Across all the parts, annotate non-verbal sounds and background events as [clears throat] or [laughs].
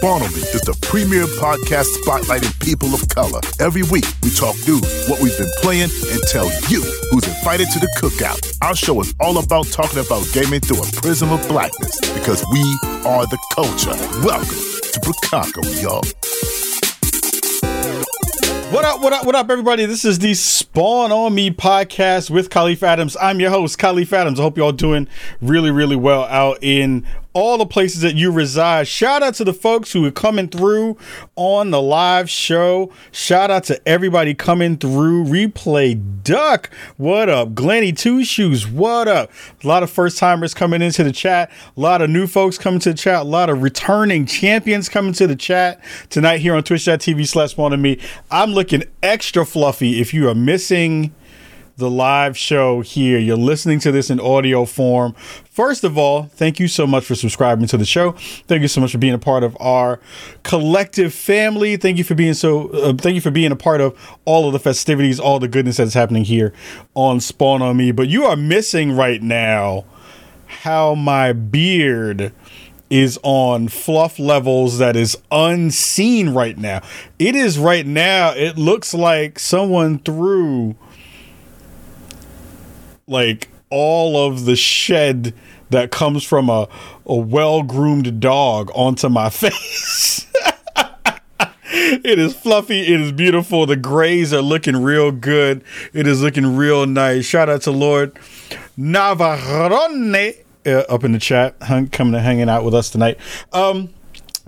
Me is the premier podcast spotlighting people of color. Every week, we talk news, what we've been playing, and tell you who's invited to the cookout. Our show is all about talking about gaming through a prism of blackness because we are the culture. Welcome to Bukaka, y'all. What up, what up, what up, everybody? This is the Spawn on Me podcast with Kahlief Adams. I'm your host, Kahlief Adams. I hope y'all doing really, really well out in all the places that you reside. Shout out to the folks who are coming through on the live show. Shout out to everybody coming through. Replay Duck, what up? Glenny Two Shoes, what up? A lot of first timers coming into the chat. A lot of new folks coming to the chat. A lot of returning champions coming to the chat tonight here on twitch.tv slash me. I'm looking extra fluffy if you are missing the live show here. You're listening to this in audio form. First of all, thank you so much for subscribing to the show. Thank you so much for being a part of our collective family. Thank you for being so. Uh, thank you for being a part of all of the festivities, all the goodness that's happening here on Spawn on Me. But you are missing right now how my beard is on fluff levels that is unseen right now. It is right now. It looks like someone threw like all of the shed that comes from a, a well groomed dog onto my [laughs] face. it is fluffy. It is beautiful. The grays are looking real good. It is looking real nice. Shout out to Lord Navarone uh, up in the chat, hung, coming and hanging out with us tonight. Um,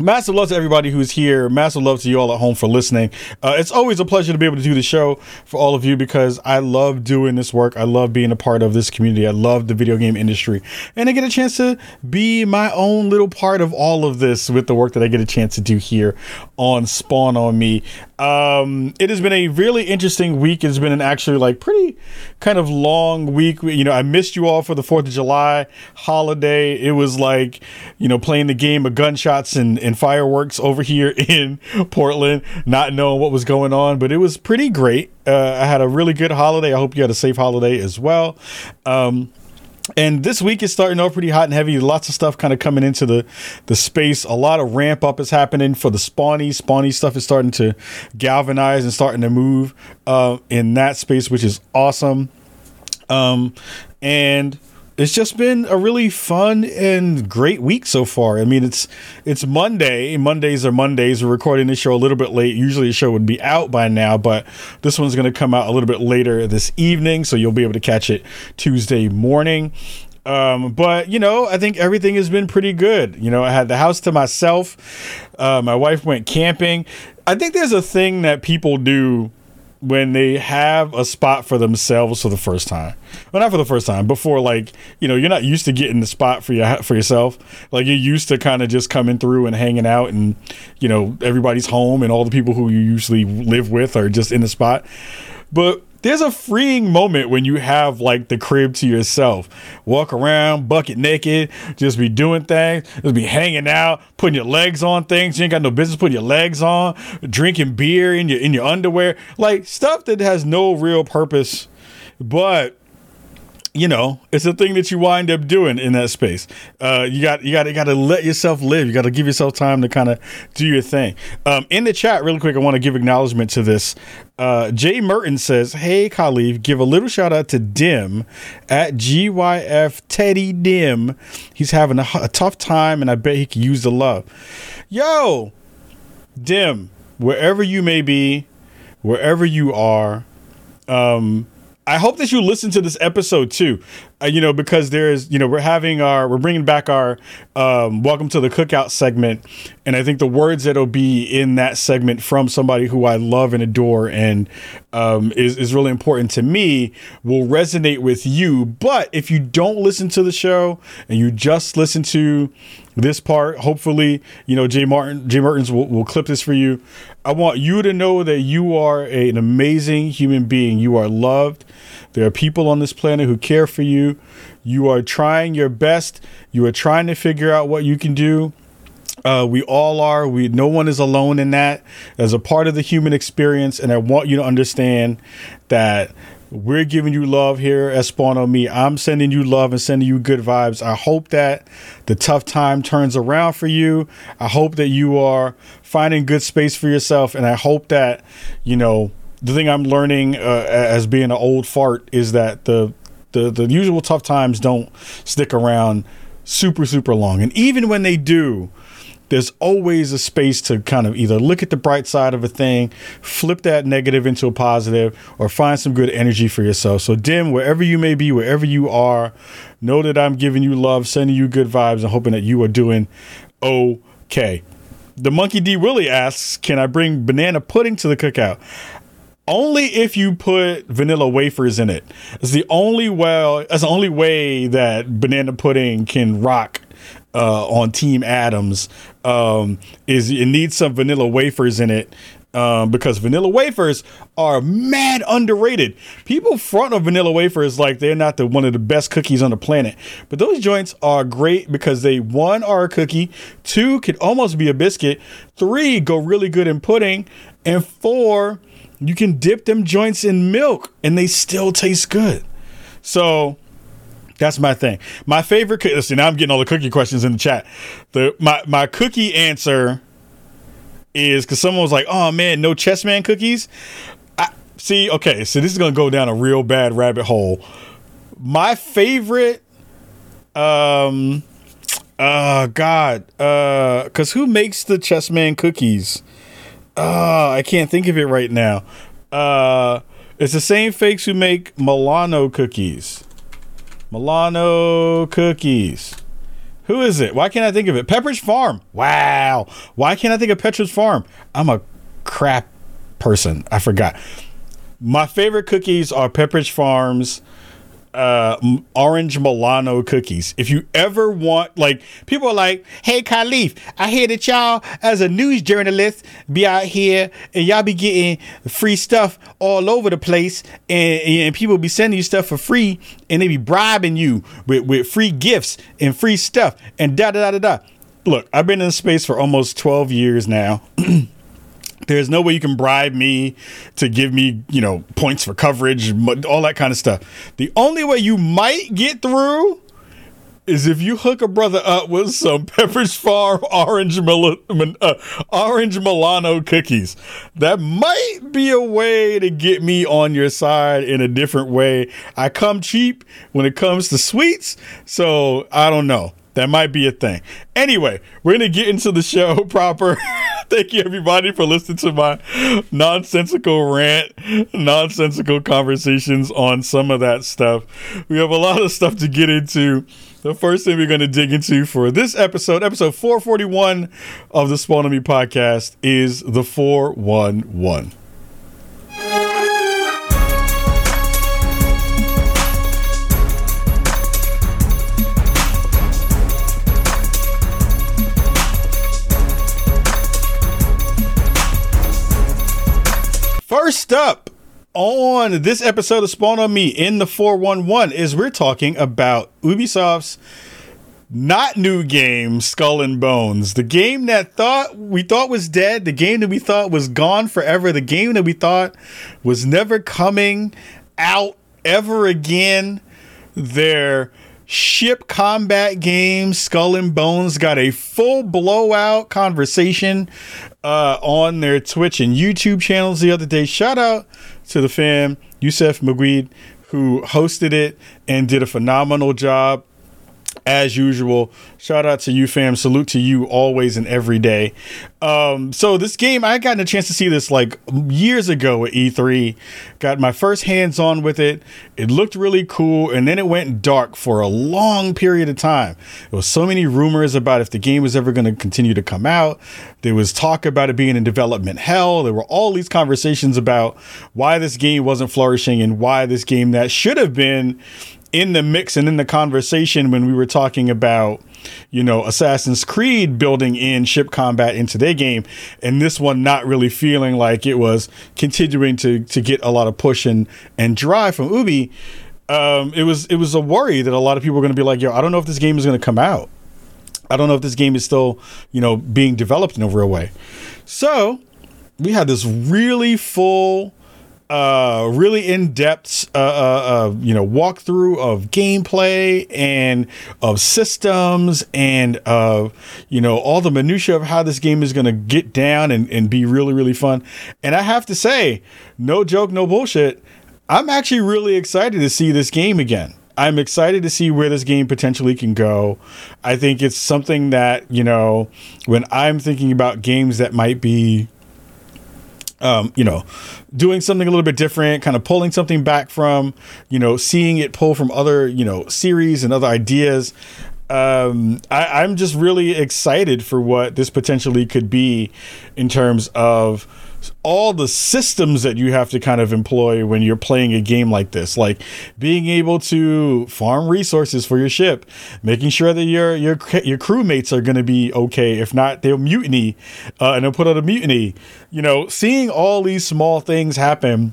Massive love to everybody who's here. Massive love to you all at home for listening. Uh, it's always a pleasure to be able to do the show for all of you because I love doing this work. I love being a part of this community. I love the video game industry. And I get a chance to be my own little part of all of this with the work that I get a chance to do here on Spawn on Me. Um, it has been a really interesting week. It's been an actually like pretty kind of long week. You know, I missed you all for the 4th of July holiday. It was like, you know, playing the game of gunshots and, and fireworks over here [laughs] in Portland, not knowing what was going on, but it was pretty great. Uh, I had a really good holiday. I hope you had a safe holiday as well. Um, and this week is starting off pretty hot and heavy. Lots of stuff kind of coming into the the space. A lot of ramp up is happening for the spawny. Spawny stuff is starting to galvanize and starting to move uh, in that space, which is awesome. Um, and it's just been a really fun and great week so far. I mean, it's it's Monday. Mondays are Mondays. We're recording this show a little bit late. Usually, the show would be out by now, but this one's going to come out a little bit later this evening, so you'll be able to catch it Tuesday morning. Um, but you know, I think everything has been pretty good. You know, I had the house to myself. Uh, my wife went camping. I think there's a thing that people do when they have a spot for themselves for the first time. Well, not for the first time, before like you know you're not used to getting the spot for your for yourself. Like you're used to kind of just coming through and hanging out, and you know everybody's home, and all the people who you usually live with are just in the spot. But there's a freeing moment when you have like the crib to yourself. Walk around bucket naked, just be doing things, just be hanging out, putting your legs on things. You ain't got no business putting your legs on, drinking beer in your in your underwear, like stuff that has no real purpose. But you know, it's a thing that you wind up doing in that space. Uh, you got you got you got to let yourself live. You got to give yourself time to kind of do your thing. Um, in the chat, really quick, I want to give acknowledgement to this. Uh, Jay Merton says, "Hey, Kahlief, give a little shout out to Dim at GYF Teddy Dim. He's having a, a tough time, and I bet he could use the love. Yo, Dim, wherever you may be, wherever you are." Um, I hope that you listen to this episode too. Uh, you know, because there's, you know, we're having our, we're bringing back our um, welcome to the cookout segment, and I think the words that'll be in that segment from somebody who I love and adore and um, is is really important to me will resonate with you. But if you don't listen to the show and you just listen to this part, hopefully, you know, Jay Martin, Jay Martins will, will clip this for you. I want you to know that you are a, an amazing human being. You are loved. There are people on this planet who care for you. You are trying your best. You are trying to figure out what you can do. Uh, we all are. We no one is alone in that as a part of the human experience. And I want you to understand that We're giving you love here at Spawn on Me. I'm sending you love and sending you good vibes. I hope that the tough time turns around for you. I hope that you are finding good space for yourself. And I hope that, you know, the thing I'm learning uh, as being an old fart is that the, the the usual tough times don't stick around super super long. And even when they do, there's always a space to kind of either look at the bright side of a thing, flip that negative into a positive, or find some good energy for yourself. So, Dim, wherever you may be, wherever you are, know that I'm giving you love, sending you good vibes, and hoping that you are doing okay. The Monkey D Willie asks, Can I bring banana pudding to the cookout? Only if you put vanilla wafers in it. It's the only well. It's the only way that banana pudding can rock uh, on Team Adams um, is it needs some vanilla wafers in it. Um, because vanilla wafers are mad underrated. People front of vanilla wafers like they're not the one of the best cookies on the planet, but those joints are great because they one are a cookie, two could almost be a biscuit, three go really good in pudding, and four you can dip them joints in milk and they still taste good. So that's my thing. My favorite. cookie. See, now I'm getting all the cookie questions in the chat. The my my cookie answer is because someone was like, "Oh man, no Chessman cookies." I, see, okay, so this is gonna go down a real bad rabbit hole. My favorite, um, uh, God, uh, because who makes the Chessman cookies? Uh, I can't think of it right now. Uh, it's the same fakes who make Milano cookies. Milano cookies. Who is it? Why can't I think of it? Pepperidge Farm. Wow. Why can't I think of Pepperidge Farm? I'm a crap person. I forgot. My favorite cookies are Pepperidge Farms uh, orange Milano cookies. If you ever want, like, people are like, hey, Kahlief, I hear that y'all, as a news journalist, be out here and y'all be getting free stuff all over the place, and, and people be sending you stuff for free, and they be bribing you with, with free gifts and free stuff, and da da da da da. Look, I've been in space for almost 12 years now. [clears throat] There's no way you can bribe me to give me, you know, points for coverage, all that kind of stuff. The only way you might get through is if you hook a brother up with some [laughs] Pepperidge Farm orange Mil- uh, orange Milano cookies. That might be a way to get me on your side in a different way. I come cheap when it comes to sweets, so I don't know. That might be a thing. Anyway, we're going to get into the show [laughs] proper. Thank you, everybody, for listening to my nonsensical rant, nonsensical conversations on some of that stuff. We have a lot of stuff to get into. The first thing we're going to dig into for this episode, episode 441 of the Spawn on Me podcast, is the 411. First up on this episode of Spawn on Me in the 411 is we're talking about Ubisoft's not new game Skull and Bones. The game that thought we thought was dead, the game that we thought was gone forever, the game that we thought was never coming out ever again. Their ship combat game Skull and Bones got a full blowout conversation uh, on their Twitch and YouTube channels the other day. Shout out to the fam, Yusef Magweed, who hosted it and did a phenomenal job as usual. Shout out to you, fam. Salute to you always and every day. Um, so this game, I gotten a chance to see this like years ago at E3. Got my first hands on with it. It looked really cool, and then it went dark for a long period of time. There was so many rumors about if the game was ever going to continue to come out. There was talk about it being in development hell. There were all these conversations about why this game wasn't flourishing and why this game that should have been in the mix and in the conversation when we were talking about you know Assassin's Creed building in ship combat into their game and this one not really feeling like it was continuing to to get a lot of push and and drive from Ubi um, it was it was a worry that a lot of people were going to be like yo I don't know if this game is going to come out. I don't know if this game is still you know being developed in a real way. So we had this really full uh, really in depth, uh, uh, uh, you know, walkthrough of gameplay and of systems and of, you know, all the minutia of how this game is going to get down and, and be really, really fun. And I have to say, no joke, no bullshit. I'm actually really excited to see this game again. I'm excited to see where this game potentially can go. I think it's something that, you know, when I'm thinking about games that might be um, you know, doing something a little bit different, kind of pulling something back from, you know, seeing it pull from other, you know, series and other ideas. Um, I, I'm just really excited for what this potentially could be in terms of all the systems that you have to kind of employ when you're playing a game like this like being able to farm resources for your ship making sure that your your your crewmates are going to be okay if not they'll mutiny uh, and they'll put out a mutiny. You know seeing all these small things happen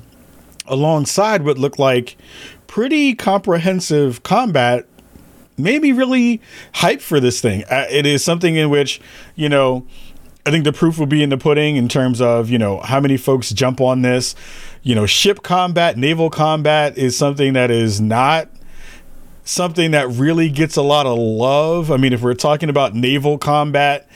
alongside what looked like pretty comprehensive combat made me really hype for this thing. Uh, it is something in which you know I think the proof will be in the pudding in terms of, you know, how many folks jump on this. You know, ship combat, naval combat is something that is not something that really gets a lot of love. I mean, if we're talking about naval combat,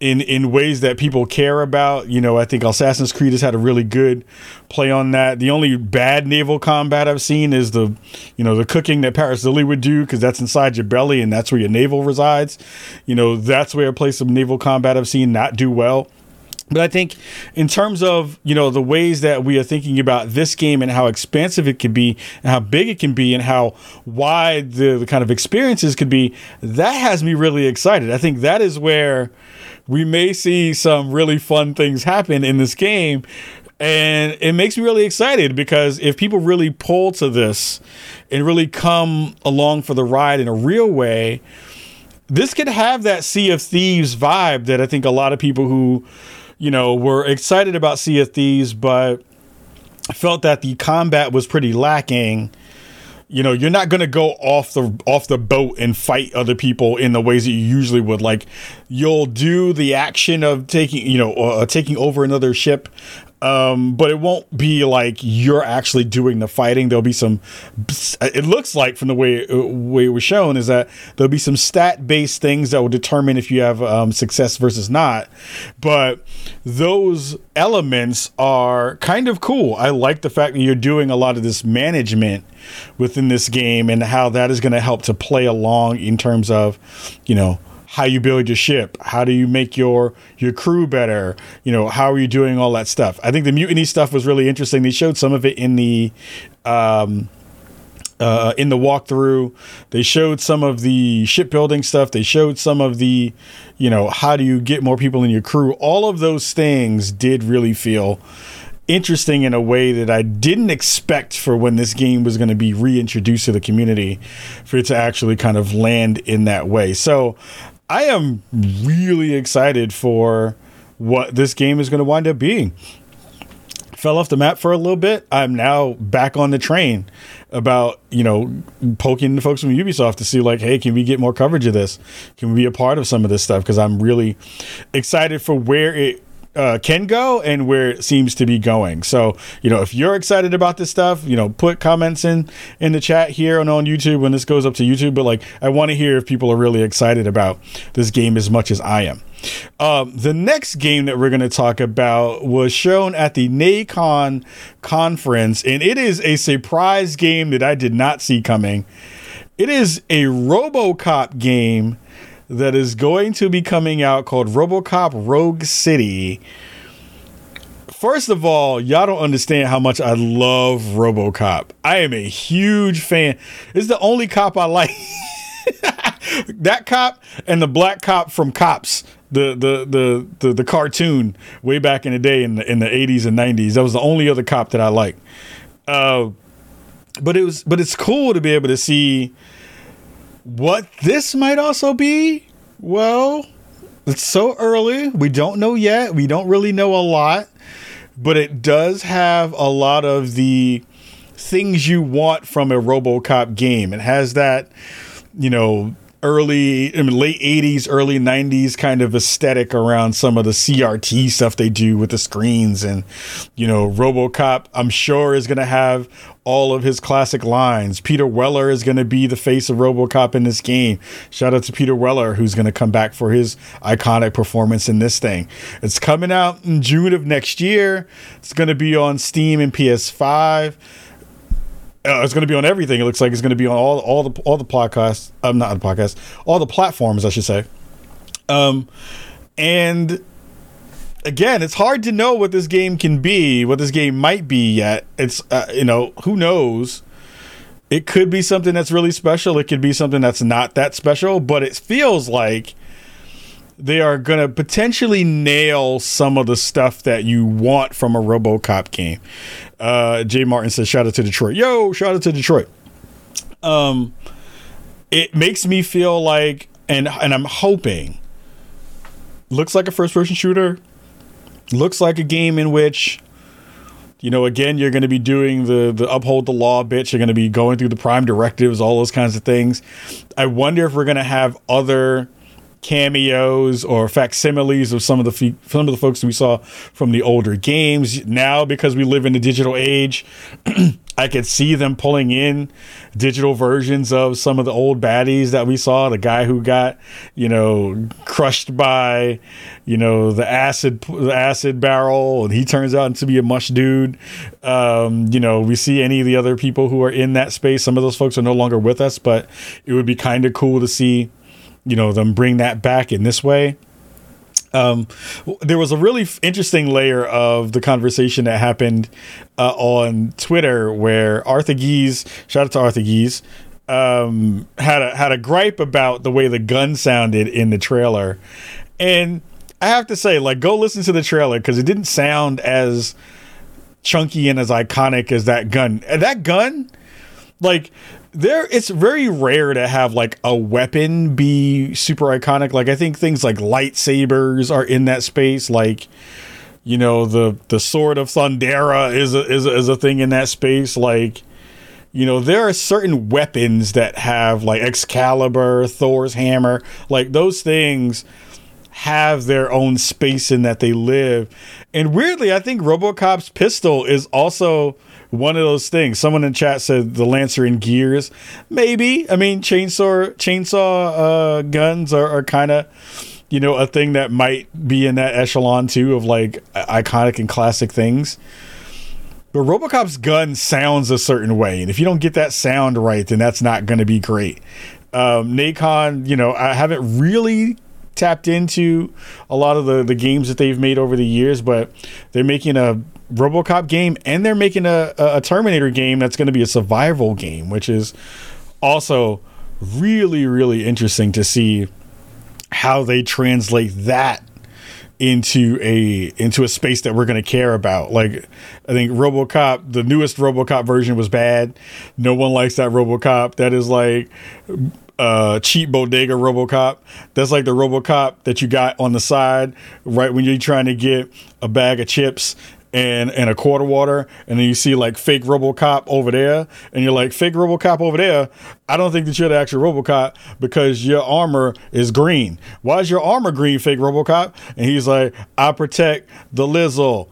in in ways that people care about. You know, I think Assassin's Creed has had a really good play on that. The only bad naval combat I've seen is the, you know, the cooking that Parris Lilly would do because that's inside your belly and that's where your navel resides. You know, that's where a place of naval combat I've seen not do well. But I think in terms of, you know, the ways that we are thinking about this game and how expansive it can be and how big it can be and how wide the, the kind of experiences could be, that has me really excited. I think that is where we may see some really fun things happen in this game. And it makes me really excited because if people really pull to this and really come along for the ride in a real way, this could have that Sea of Thieves vibe that I think a lot of people who, you know, were excited about Sea of Thieves, but felt that the combat was pretty lacking. You know you're not going to go off the off the boat and fight other people in the ways that you usually would. Like you'll do the action of taking you know uh, taking over another ship um, but it won't be like you're actually doing the fighting. There'll be some. It looks like from the way way it was shown is that there'll be some stat based things that will determine if you have um, success versus not. But those elements are kind of cool. I like the fact that you're doing a lot of this management within this game and how that is going to help to play along in terms of, you know how you build your ship how do you make your your crew better you know how are you doing all that stuff i think the mutiny stuff was really interesting they showed some of it in the um uh, in the walkthrough, they showed some of the shipbuilding stuff. They showed some of the, you know, how do you get more people in your crew. All of those things did really feel interesting in a way that I didn't expect for when this game was going to be reintroduced to the community, for it to actually kind of land in that way. So I am really excited for what this game is going to wind up being. Fell off the map for a little bit. I'm now back on the train about, you know, poking the folks from Ubisoft to see, like, hey, can we get more coverage of this? Can we be a part of some of this stuff? Because I'm really excited for where it uh, can go and where it seems to be going. So, you know, if you're excited about this stuff, you know, put comments in in the chat here and on YouTube when this goes up to YouTube. But like, I want to hear if people are really excited about this game as much as I am. Um, the next game that we're going to talk about was shown at the Nacon conference, and it is a surprise game that I did not see coming. It is a RoboCop game that is going to be coming out called RoboCop Rogue City. First of all, y'all don't understand how much I love RoboCop. I am a huge fan. It's the only cop I like. [laughs] that cop and the black cop from Cops, the, the the the the cartoon way back in the day in the in the 80s and 90s. That was the only other cop that I like. Uh, but it was but it's cool to be able to see what this might also be, well, it's so early. We don't know yet. We don't really know a lot, but it does have a lot of the things you want from a RoboCop game. It has that, you know, early, I mean, late 80s, early 90s kind of aesthetic around some of the CRT stuff they do with the screens. And, you know, Robocop, I'm sure, is going to have all of his classic lines. Peter Weller is going to be the face of Robocop in this game. Shout out to Peter Weller, who's going to come back for his iconic performance in this thing. It's coming out in June of next year. It's going to be on Steam and PS5 uh, it's going to be on everything. It looks like it's going to be on all all the all the podcasts. I'm um, not the podcast. All the platforms, I should say. Um, and again, it's hard to know what this game can be, what this game might be yet. It's uh, you know who knows. It could be something that's really special. It could be something that's not that special, but it feels like they are going to potentially nail some of the stuff that you want from a RoboCop game. Uh, Jay Martin says, "Shout out to Detroit, yo! Shout out to Detroit." Um, it makes me feel like, and and I'm hoping, looks like a first-person shooter. Looks like a game in which you know, again, you're going to be doing the the uphold the law bitch. You're going to be going through the prime directives, all those kinds of things. I wonder if we're going to have other cameos or facsimiles of some of the some of the folks we saw from the older games. Now, because we live in the digital age, [clears throat] I could see them pulling in digital versions of some of the old baddies that we saw. The guy who got, you know, crushed by, you know, the acid the acid barrel, and he turns out to be a mush dude. Um, you know, we see any of the other people who are in that space. Some of those folks are no longer with us, but it would be kind of cool to see you know them bring that back in this way. Um, there was a really f- interesting layer of the conversation that happened uh, on Twitter where Arthur Gies, shout out to Arthur Gies, um, had a had a gripe about the way the gun sounded in the trailer, and I have to say, like, go listen to the trailer because it didn't sound as chunky and as iconic as that gun. And that gun, like, there it's very rare to have like a weapon be super iconic. Like i think things like lightsabers are in that space. Like you know the the sword of thundera is a, is a, is a thing in that space. Like you know there are certain weapons that have like excalibur thor's hammer. Like those things have their own space in that they live. And weirdly i think robocop's pistol is also one of those things. Someone in chat said the Lancer in gears. Maybe. I mean, chainsaw chainsaw uh, guns are, are kind of you know a thing that might be in that echelon too of like iconic and classic things. But RoboCop's gun sounds a certain way, and if you don't get that sound right, then that's not going to be great. Um, Nacon, you know, I haven't really tapped into a lot of the the games that they've made over the years, but they're making a RoboCop game, and they're making a, a Terminator game that's going to be a survival game, which is also really, really interesting to see how they translate that into a into a space that we're going to care about. Like I think RoboCop, the newest RoboCop version was bad. No one likes that RoboCop. That is like uh cheap bodega robocop that's like the robocop that you got on the side right when you're trying to get a bag of chips and and a quarter water, and then you see like fake RoboCop over there, and you're like fake RoboCop over there. I don't think that you're the actual RoboCop because your armor is green. Why is your armor green, fake RoboCop? And he's like, I protect the Lizzle.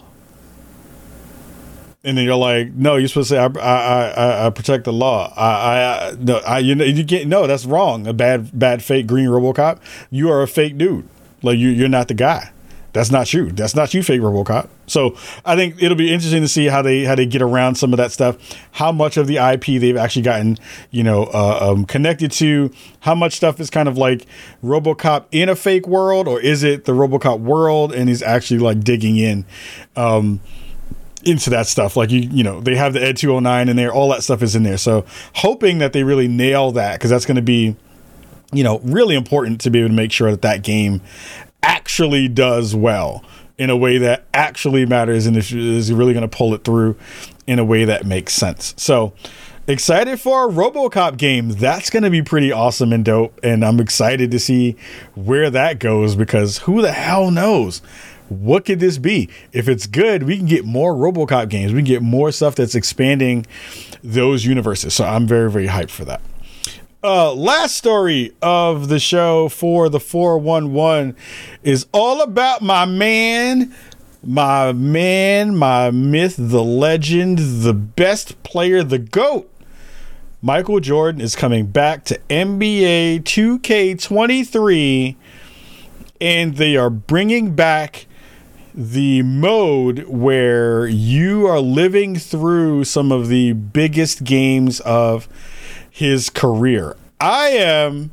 And then you're like, no, you're supposed to say, I, I, I, I protect the law. I, I, no, I, you know, you get no, that's wrong. A bad, bad, fake green RoboCop. You are a fake dude. Like you, you're not the guy that's not you. That's not you, fake RoboCop. So I think it'll be interesting to see how they how they get around some of that stuff. How much of the IP they've actually gotten, you know, uh, um, connected to. How much stuff is kind of like RoboCop in a fake world, or is it the RoboCop world and he's actually like digging in. Um, into that stuff. Like you, you know, they have the Ed 209 in there. All that stuff is in there. So hoping that they really nail that because that's going to be, you know, really important to be able to make sure that that game actually does well in a way that actually matters and is really going to pull it through in a way that makes sense. So, excited for a RoboCop game. That's going to be pretty awesome and dope and I'm excited to see where that goes because who the hell knows? What could this be? If it's good, we can get more RoboCop games. We can get more stuff that's expanding those universes. So I'm very very hyped for that. Uh, last story of the show for the 411 is all about my man, my man, my myth, the legend, the best player, the GOAT. Michael Jordan is coming back to NBA 2K23 and they are bringing back the mode where you are living through some of the biggest games of his career. I am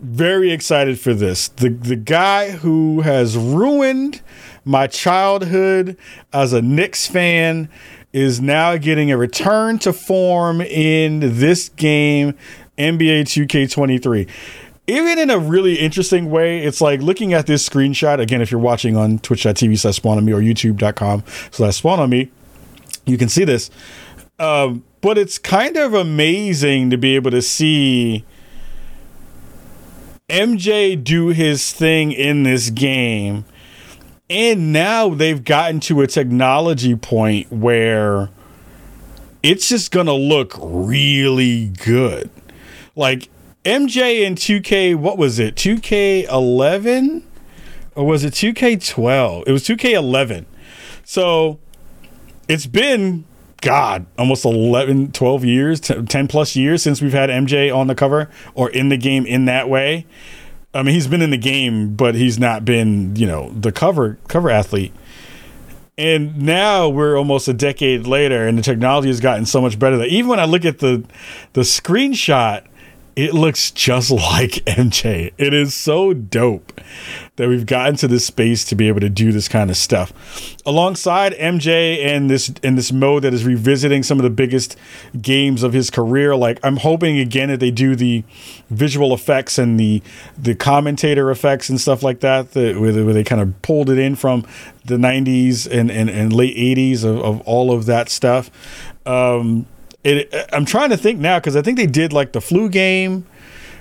very excited for this. The the guy who has ruined my childhood as a Knicks fan is now getting a return to form in this game, NBA 2K23. Even in a really interesting way, it's like looking at this screenshot. Again, if you're watching on twitch.tv slash spawn on me or youtube.com slash spawn on me, you can see this. Um, but it's kind of amazing to be able to see MJ do his thing in this game and now they've gotten to a technology point where it's just going to look really good. Like MJ in 2K, what was it? 2K11? Or was it 2K12? It was 2K11. So it's been, God, almost 11, 12 years, 10 plus years since we've had MJ on the cover or in the game in that way. I mean, he's been in the game, but he's not been, you know, the cover cover athlete. And now we're almost a decade later, and the technology has gotten so much better that even when I look at the the screenshot, it looks just [laughs] like MJ. It is so dope that we've gotten to this space to be able to do this kind of stuff. Alongside MJ and this in this mode that is revisiting some of the biggest games of his career, like I'm hoping again that they do the visual effects and the the commentator effects and stuff like that, where, they, where they kind of pulled it in from the 90s and, and, and late 80s of, of all of that stuff. Um, it, I'm trying to think now because I think they did like the flu game.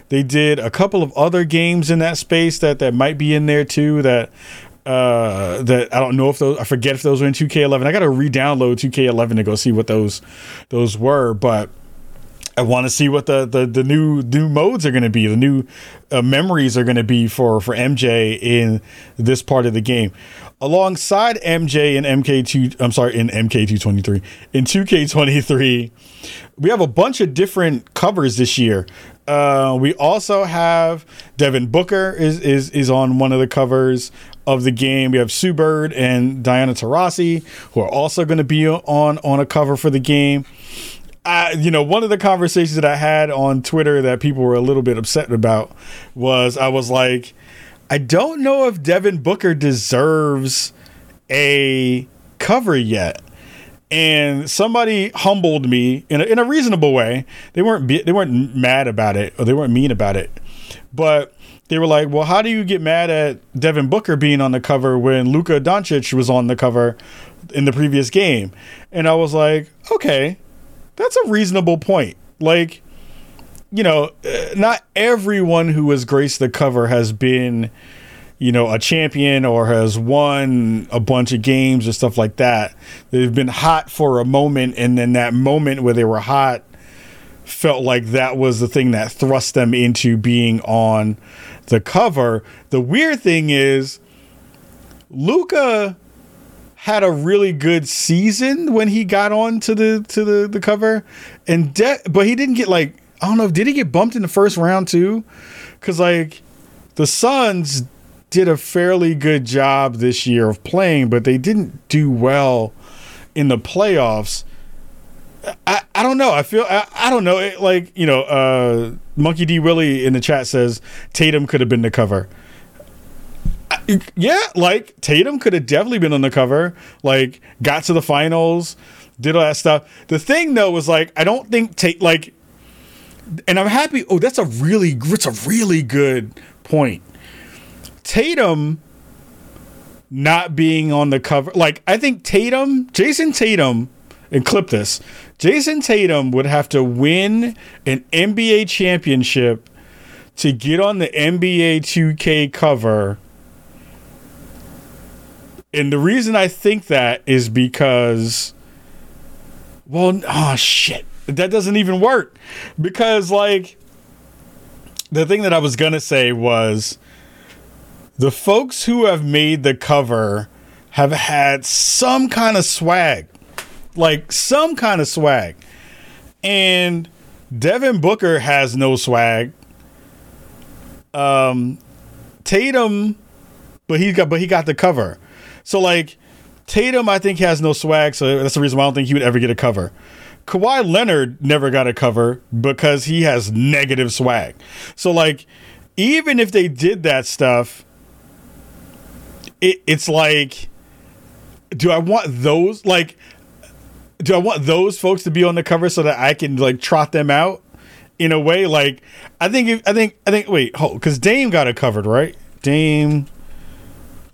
They did a couple of other games in that space that that might be in there too. That uh, that I don't know if those I forget if those were in 2K11. I got to re-download 2K11 to go see what those those were, but. I want to see what the, the, the new new modes are going to be, the new uh, memories are going to be for for MJ in this part of the game alongside MJ in MK2 I'm sorry in MK223 in 2K23 we have a bunch of different covers this year. Uh, we also have Devin Booker is is is on one of the covers of the game. We have Sue Bird and Diana Taurasi who are also going to be on on a cover for the game. I, you know, one of the conversations that I had on Twitter that people were a little bit upset about was I was like, I don't know if Devin Booker deserves a cover yet. And somebody humbled me in a, in a reasonable way. They weren't they weren't mad about it or they weren't mean about it, but they were like, "Well, how do you get mad at Devin Booker being on the cover when Luka Doncic was on the cover in the previous game?" And I was like, "Okay, that's a reasonable point." Like you know, uh, not everyone who has graced the cover has been, you know, a champion or has won a bunch of games or stuff like that. They've been hot for a moment, and then that moment where they were hot felt like that was the thing that thrust them into being on the cover. The weird thing is, Luka had a really good season when he got on to the to the the cover, and de- but he didn't get like I don't know. Did he get bumped in the first round too? Because like the Suns did a fairly good job this year of playing, but they didn't do well in the playoffs. I, I don't know. I feel I, I don't know. It, like you know, uh, Monkey D Willie in the chat says Tatum could have been the cover. I, yeah, like Tatum could have definitely been on the cover. Like got to the finals, did all that stuff. The thing though was like I don't think Tate like and I'm happy. Oh, that's a really that's a really good point. Tatum not being on the cover, like I think Tatum, Jayson Tatum, and clip this. Jayson Tatum would have to win an NBA championship to get on the NBA 2K cover. And the reason I think that is because, well, oh shit that doesn't even work because like the thing that I was gonna say was the folks who have made the cover have had some kind of swag, like some kind of swag, and Devin Booker has no swag. Um, Tatum, but he got but he got the cover. So like Tatum, I think has no swag, so that's the reason why I don't think he would ever get a cover. Kawhi Leonard never got a cover because he has negative swag. So like even if they did that stuff, it, it's like do I want those like do I want those folks to be on the cover so that I can like trot them out in a way? Like I think if, I think I think wait, hold because Dame got it covered, right? Dame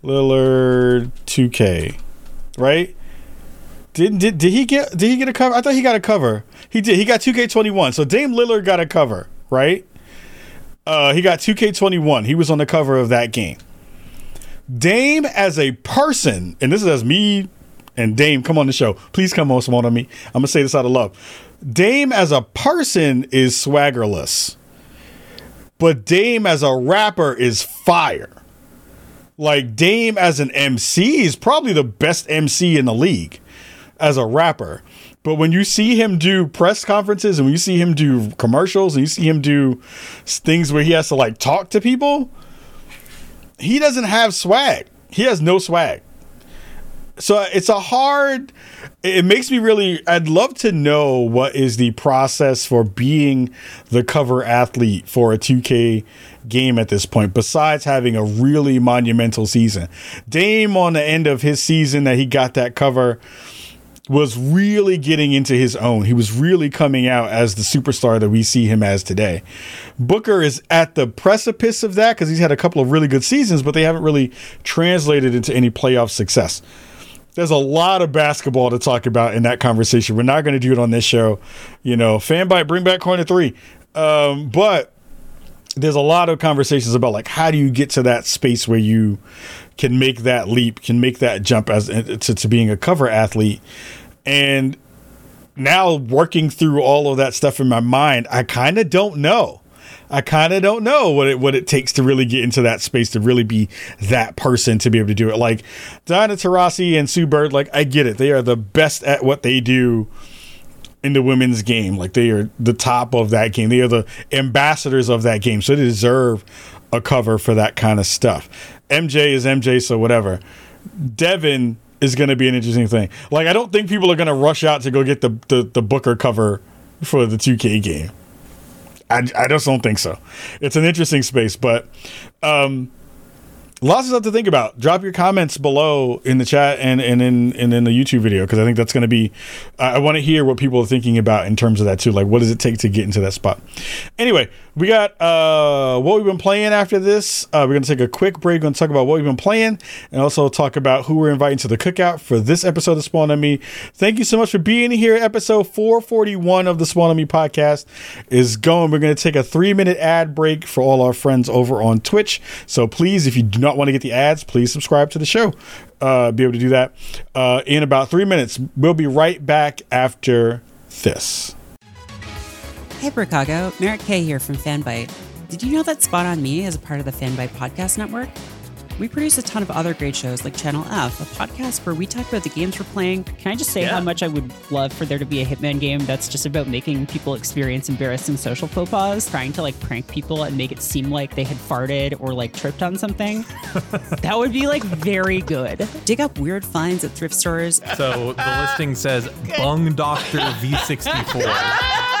Lillard 2K, right? Did, did did he get did he get a cover? I thought he got a cover. He did. He got 2K21. So Dame Lillard got a cover, right? Uh, he got 2K21. He was on the cover of that game. Dame as a person, and this is as me and Dame come on the show. Please come on, someone on me. I'm gonna say this out of love. Dame as a person is swaggerless, but Dame as a rapper is fire. Like Dame as an MC is probably the best MC in the league as a rapper. But when you see him do press conferences and when you see him do commercials and you see him do things where he has to like talk to people, he doesn't have swag. He has no swag. So it's a hard it makes me really I'd love to know what is the process for being the cover athlete for a 2K game at this point besides having a really monumental season. Dame on the end of his season that he got that cover was really getting into his own. He was really coming out as the superstar that we see him as today. Booker is at the precipice of that because he's had a couple of really good seasons, but they haven't really translated into any playoff success. There's a lot of basketball to talk about in that conversation. We're not going to do it on this show. You know, Fanbyte, bring back corner three. Um, but there's a lot of conversations about like how do you get to that space where you can make that leap, can make that jump as uh, to, to being a cover athlete. And now working through all of that stuff in my mind, I kind of don't know. I kind of don't know what it what it takes to really get into that space to really be that person to be able to do it. Like Diana Taurasi and Sue Bird, like I get it. They are the best at what they do in the women's game. Like they are the top of that game. They are the ambassadors of that game. So they deserve a cover for that kind of stuff. MJ is MJ, so whatever. Devin is going to be an interesting thing. Like I don't think people are going to rush out to go get the, the the Booker cover for the 2K game. I, I just don't think so. It's an interesting space, but um, lots of stuff to think about. Drop your comments below in the chat and, and in and in the YouTube video because I think that's going to be. I want to hear what people are thinking about in terms of that too. Like, what does it take to get into that spot? Anyway, we got uh, what we've been playing after this. Uh, we're going to take a quick break. Going to talk about what we've been playing and also talk about who we're inviting to the cookout for this episode of Spawn on Me. Thank you so much for being here. Episode 441 of the Spawn on Me podcast is going. We're going to take a three minute ad break for all our friends over on Twitch. So please, if you do not want to get the ads, please subscribe to the show. Uh, be able to do that uh, in about three minutes. We'll be right back after this. Hey, Chicago. Merrick K here from Fanbyte. Did you know that Spawn on Me is a part of the Fanbyte Podcast Network? We produce a ton of other great shows like Channel F, a podcast where we talk about the games we're playing. Can I just say how much I would love for there to be a Hitman game that's just about making people experience embarrassing social faux pas, trying to like prank people and make it seem like they had farted or like tripped on something? [laughs] that would be like very good. Dig up weird finds at thrift stores. So the listing says [laughs] Bung Doctor V64. [laughs]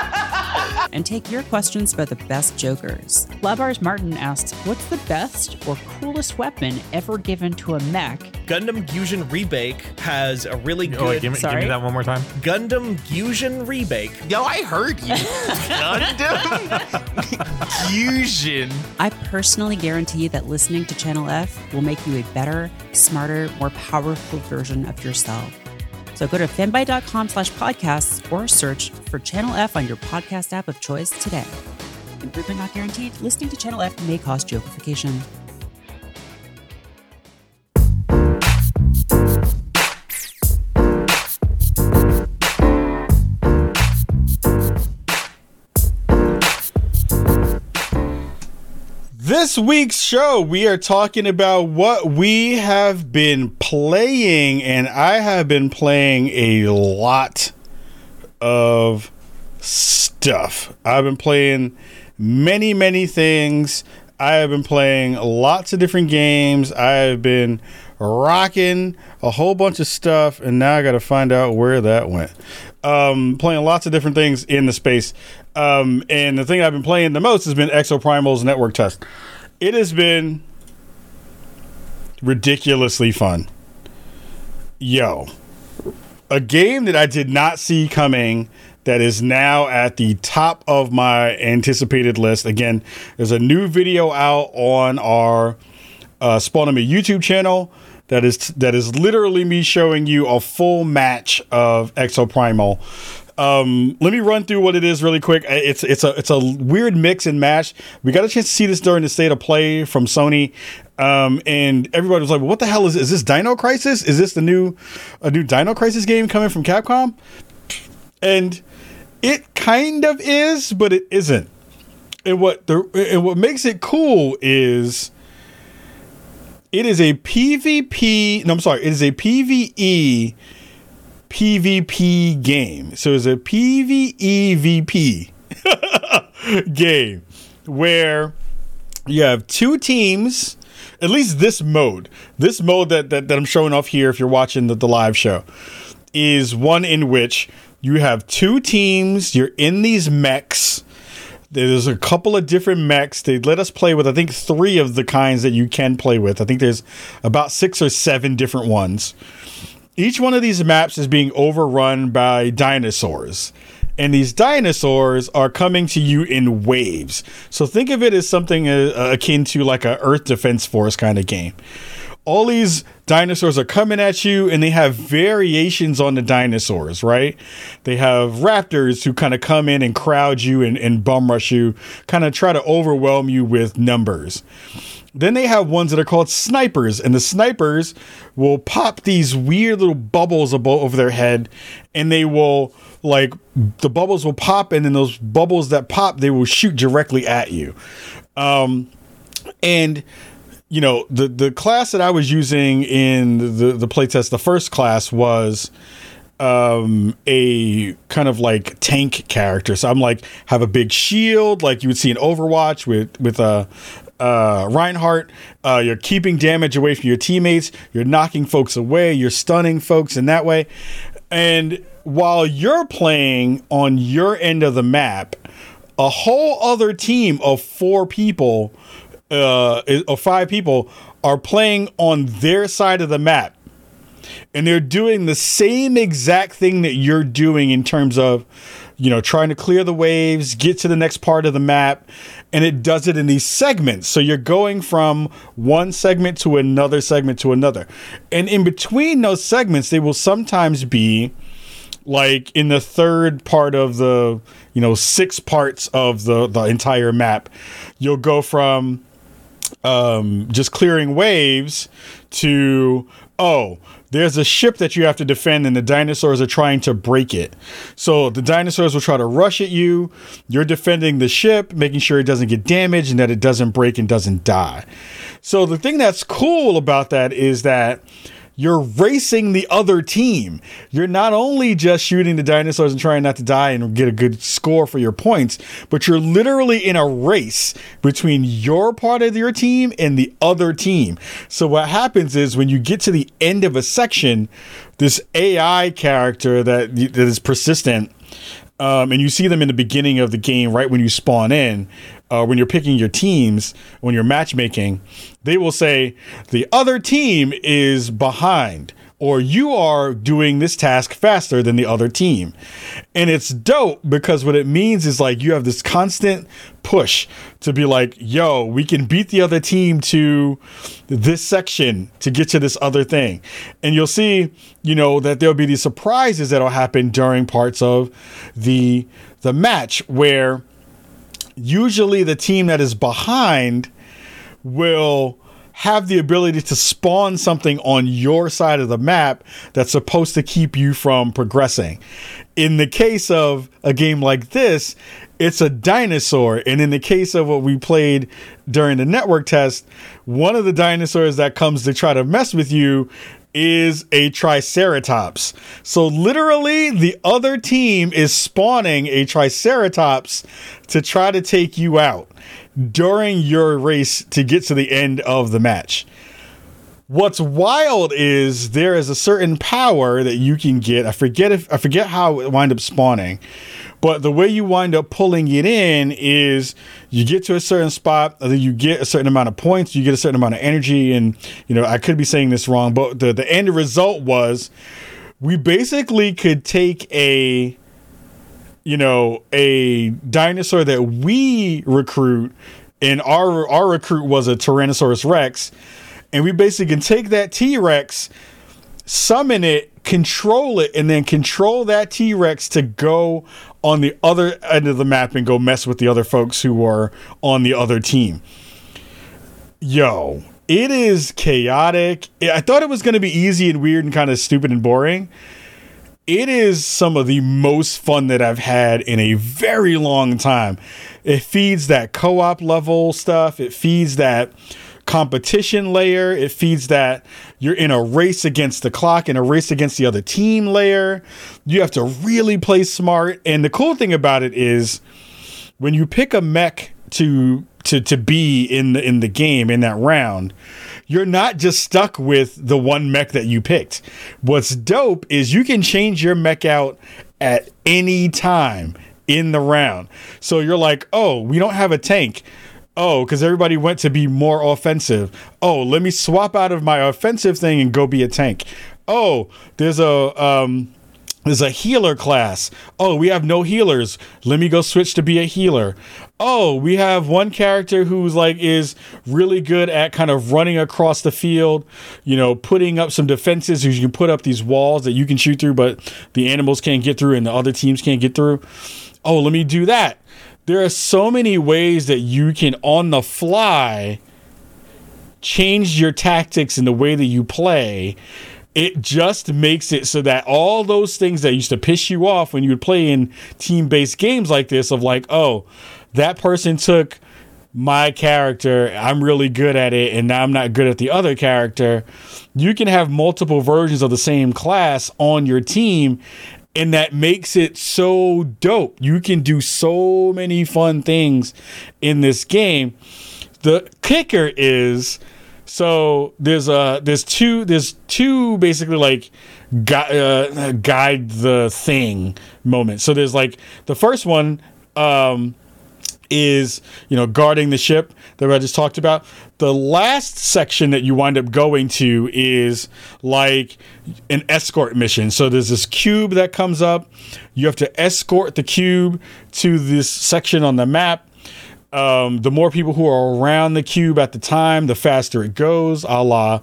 and take your questions about the best jokers. Labars Martin asks, What's the best or coolest weapon ever given to a mech? Gundam Fusion Rebake has a really good. Oh, wait, give me, give me that one more time. Gundam Fusion Rebake. Yo, I heard you. [laughs] Gundam Fusion. I personally guarantee that listening to Channel F will make you a better, smarter, more powerful version of yourself. So go to fanbyte.com slash podcasts or search for Channel F on your podcast app of choice today. Improvement not guaranteed. Listening to Channel F may cause jokification. This week's show, we are talking about what we have been playing, and I have been playing a lot of stuff. I've been playing many, many things. I have been playing lots of different games. I have been rocking a whole bunch of stuff, and now I got to find out where that went. Um, playing lots of different things in the space. Um, and the thing I've been playing the most has been Exoprimal's Network Test. It has been ridiculously fun. Yo, a game that I did not see coming that is now at the top of my anticipated list. Again, there's a new video out on our uh, Spawn on Me YouTube channel that is that is literally me showing you a full match of Exoprimal. Um, let me run through what it is really quick. It's it's a it's a weird mix and match. We got a chance to see this during the state of play from Sony, um, and everybody was like, "What the hell is is this Dino Crisis? Is this the new a new Dino Crisis game coming from Capcom?" And it kind of is, but it isn't. And what the and what makes it cool is it is a PvP. No, I'm sorry. It is a PvE PvP game. So it's a PvEVP [laughs] game where you have two teams. At least this mode, this mode that, that, that I'm showing off here, if you're watching the, the live show, is one in which you have two teams. You're in these mechs. There's a couple of different mechs. They let us play with, I think, three of the kinds that you can play with. I think there's about six or seven different ones. Each one of these maps is being overrun by dinosaurs. And these dinosaurs are coming to you in waves. So think of it as something uh, akin to like a Earth Defense Force kind of game all these dinosaurs are coming at you and they have variations on the dinosaurs, right? They have raptors who kind of come in and crowd you and, and bum rush you, kind of try to overwhelm you with numbers. Then they have ones that are called snipers, and the snipers will pop these weird little bubbles above over their head, and they will like the bubbles will pop, and then those bubbles that pop, they will shoot directly at you. Um, and you know the the class that I was using in the the playtest, the first class was um a kind of like tank character so i'm like have a big shield like you would see in overwatch with with a uh, Reinhardt, uh, you're keeping damage away from your teammates. You're knocking folks away. You're stunning folks in that way. And while you're playing on your end of the map, a whole other team of four people, uh, of five people, are playing on their side of the map. And they're doing the same exact thing that you're doing in terms of, you know, trying to clear the waves, get to the next part of the map, and it does it in these segments. So you're going from one segment to another segment to another. And in between those segments, they will sometimes be like in the third part of the, you know, six parts of the the entire map. You'll go from um, just clearing waves to oh there's a ship that you have to defend and the dinosaurs are trying to break it. So the dinosaurs will try to rush at you. You're defending the ship making sure it doesn't get damaged and that it doesn't break and doesn't die. So the thing that's cool about that is that you're racing the other team. You're not only just shooting the dinosaurs and trying not to die and get a good score for your points, but you're literally in a race between your part of your team and the other team. So what happens is when you get to the end of a section, this AI character that that is persistent um, and you see them in the beginning of the game, right when you spawn in, uh, when you're picking your teams, when you're matchmaking, they will say the other team is behind or you are doing this task faster than the other team. And it's dope because what it means is like you have this constant push to be like, yo, we can beat the other team to this section to get to this other thing. And you'll see, you know, that there'll be these surprises that'll happen during parts of the the match where usually the team that is behind will have the ability to spawn something on your side of the map that's supposed to keep you from progressing. In the case of a game like this, it's a dinosaur. And in the case of what we played during the network test, one of the dinosaurs that comes to try to mess with you is a triceratops. So literally the other team is spawning a triceratops to try to take you out during your race to get to the end of the match. What's wild is there is a certain power that you can get. I forget if I forget how it wind up spawning, but the way you wind up pulling it in is you get to a certain spot, then you get a certain amount of points, you get a certain amount of energy, and you know I could be saying this wrong, but the the end result was we basically could take a you know a dinosaur that we recruit, and our our recruit was a Tyrannosaurus Rex, and we basically can take that T Rex summon it, control it, and then control that T Rex to go on the other end of the map and go mess with the other folks who are on the other team. Yo, it is chaotic. I thought it was going to be easy and weird and kind of stupid and boring. It is some of the most fun that I've had in a very long time. It feeds that co op level stuff, it feeds that competition layer. It feeds that you're in a race against the clock and a race against the other team layer. You have to really play smart. And the cool thing about it is when you pick a mech to to to be in the in the game in that round, you're not just stuck with the one mech that you picked. What's dope is you can change your mech out at any time in the round. So you're like, "Oh, we don't have a tank." Oh, because everybody went to be more offensive. Oh, let me swap out of my offensive thing and go be a tank. Oh, there's a um, there's a healer class. Oh, we have no healers. Let me go switch to be a healer. Oh, we have one character who's like is really good at kind of running across the field, you know, putting up some defenses. You can put up these walls that you can shoot through, but the animals can't get through and the other teams can't get through. Oh, let me do that there are so many ways that you can on the fly change your tactics and the way that you play it just makes it so that all those things that used to piss you off when you would play in team-based games like this of like oh that person took my character i'm really good at it and now i'm not good at the other character you can have multiple versions of the same class on your team and that makes it so dope. You can do so many fun things in this game. The kicker is so there's a there's two there's two basically like gu- uh, guide the thing moments. So there's like the first one um is you know guarding the ship that I just talked about. The last section that you wind up going to is like an escort mission. So there's this cube that comes up. You have to escort the cube to this section on the map. Um, the more people who are around the cube at the time, the faster it goes, a la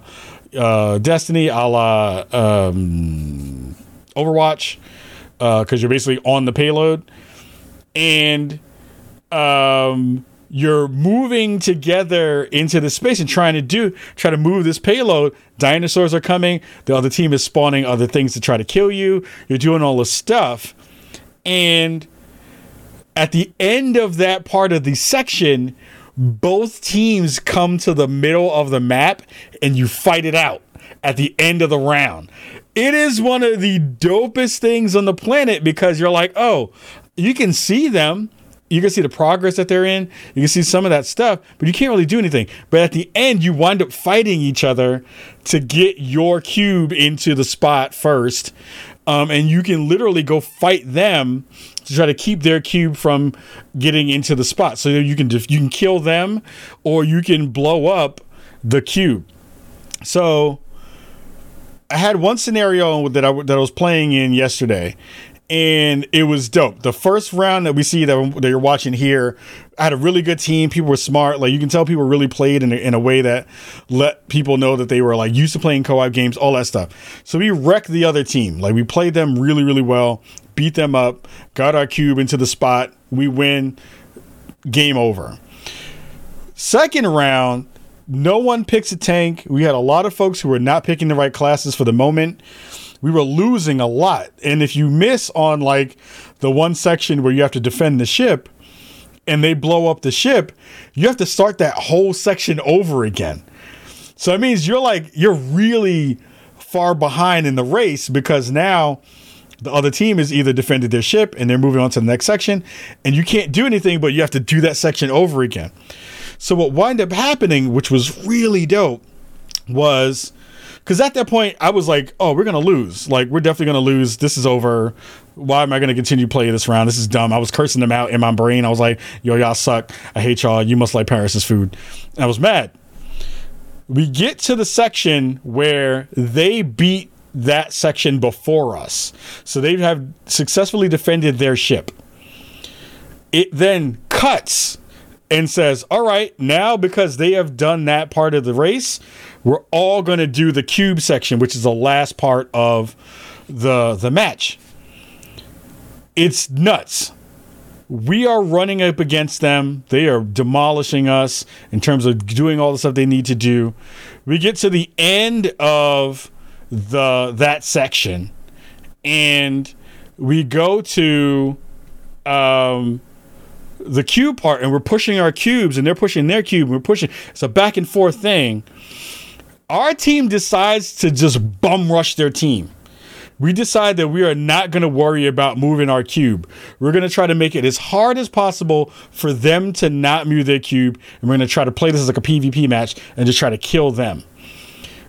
uh, Destiny, a la um, Overwatch, because uh, you're basically on the payload. And um, you're moving together into the space and trying to do try to move this payload. Dinosaurs are coming. The other team is spawning other things to try to kill you. You're doing all this stuff. And at the end of that part of the section both teams come to the middle of the map and you fight it out at the end of the round it is one of the dopest things on the planet because you're like oh you can see them you can see the progress that they're in. You can see some of that stuff, but you can't really do anything. But at the end, you wind up fighting each other to get your cube into the spot first. Um, and you can literally go fight them to try to keep their cube from getting into the spot. So you can you can kill them, or you can blow up the cube. So I had one scenario that I that I was playing in yesterday, and it was dope. The first round that we see that, that you're watching here, I had a really good team. People were smart. Like you can tell people really played in a, in a way that let people know that they were like used to playing co-op games, all that stuff. So we wrecked the other team. Like we played them really, really well, beat them up, got our cube into the spot. We win. Game over. Second round, no one picks a tank. We had a lot of folks who were not picking the right classes for the moment. We were losing a lot. And if you miss on like the one section where you have to defend the ship and they blow up the ship, you have to start that whole section over again. So it means you're like, you're really far behind in the race because now the other team has either defended their ship and they're moving on to the next section, and you can't do anything, but you have to do that section over again. So what wind up happening, which was really dope, was because at that point I was like, "Oh, we're gonna lose. Like, we're definitely gonna lose. This is over. Why am I gonna continue playing this round? This is dumb." I was cursing them out in my brain. I was like, "Yo, y'all suck. I hate y'all. You must like Paris's food." I was mad. We get to the section where they beat that section before us, so they have successfully defended their ship. It then cuts and says, All right, now because they have done that part of the race, we're all going to do the cube section, which is the last part of the, the match. It's nuts. We are running up against them. They are demolishing us in terms of doing all the stuff they need to do. We get to the end of the that section and we go to um the cube part and we're pushing our cubes and they're pushing their cube. We're pushing. It's a back and forth thing. Our team decides to just bum rush their team. We decide that we are not going to worry about moving our cube. We're going to try to make it as hard as possible for them to not move their cube. And we're going to try to play this as like a PvP match and just try to kill them.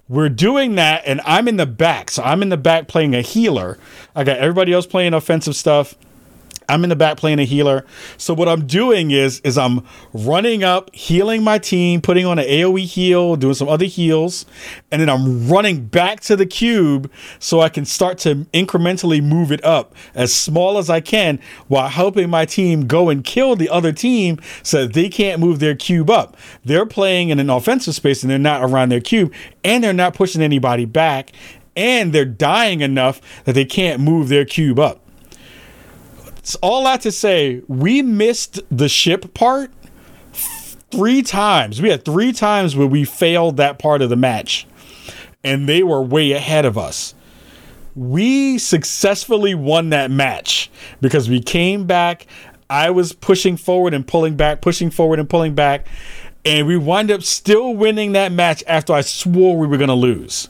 We're doing that, and I'm in the back. So I'm in the back playing a healer. I got everybody else playing offensive stuff. I'm in the back playing a healer. So what I'm doing is is I'm running up, healing my team, putting on an AoE heal, doing some other heals, and then I'm running back to the cube so I can start to incrementally move it up as small as I can while helping my team go and kill the other team so they can't move their cube up. They're playing in an offensive space and they're not around their cube and they're not pushing anybody back and they're dying enough that they can't move their cube up. It's all that to say, we missed the ship part three times. We had three times where we failed that part of the match, and they were way ahead of us. We successfully won that match because we came back. I was pushing forward and pulling back, pushing forward and pulling back, and we wind up still winning that match after I swore we were going to lose.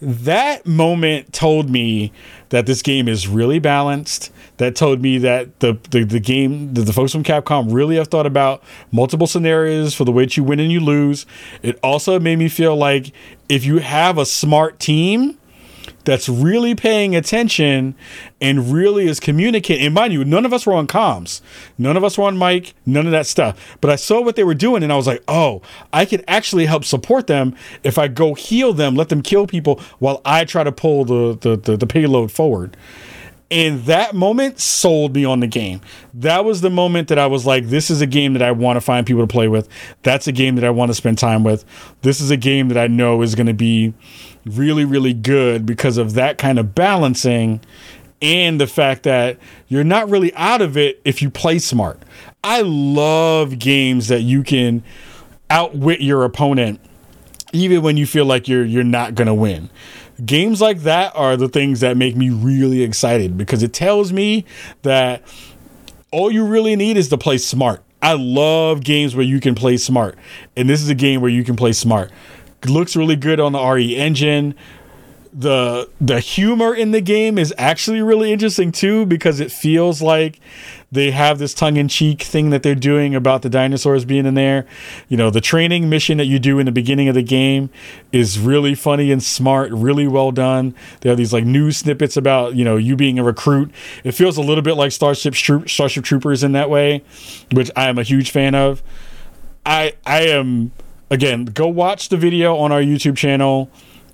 That moment told me that this game is really balanced that told me that the the, the game the, the folks from Capcom really have thought about multiple scenarios for the way that you win and you lose. It also made me feel like if you have a smart team that's really paying attention and really is communicating. And mind you, none of us were on comms, none of us were on mic, none of that stuff. But I saw what they were doing, and I was like, oh, I could actually help support them if I go heal them, let them kill people while I try to pull the the, the, the payload forward. And that moment sold me on the game. That was the moment that I was like, this is a game that I want to find people to play with. That's a game that I want to spend time with. This is a game that I know is going to be really, really good because of that kind of balancing and the fact that you're not really out of it if you play smart. I love games that you can outwit your opponent even when you feel like you're you're not going to win games like that are the things that make me really excited because it tells me that all you really need is to play smart. I love games where you can play smart, and this is a game where you can play smart. It looks really good on the RE engine. The the humor in the game is actually really interesting too because it feels like they have this tongue-in-cheek thing that they're doing about the dinosaurs being in there. You know the training mission that you do in the beginning of the game is really funny and smart really well done. They have these like news snippets about you know you being a recruit. It feels a little bit like starship Troop, starship troopers in that way which i am a huge fan of. I i am again go watch the video on our youtube channel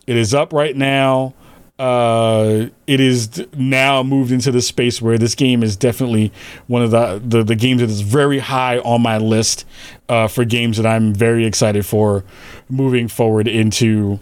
it is up right now uh, it is now moved into the space where this game is definitely one of the the, the games that is very high on my list uh, for games that I'm very excited for moving forward into.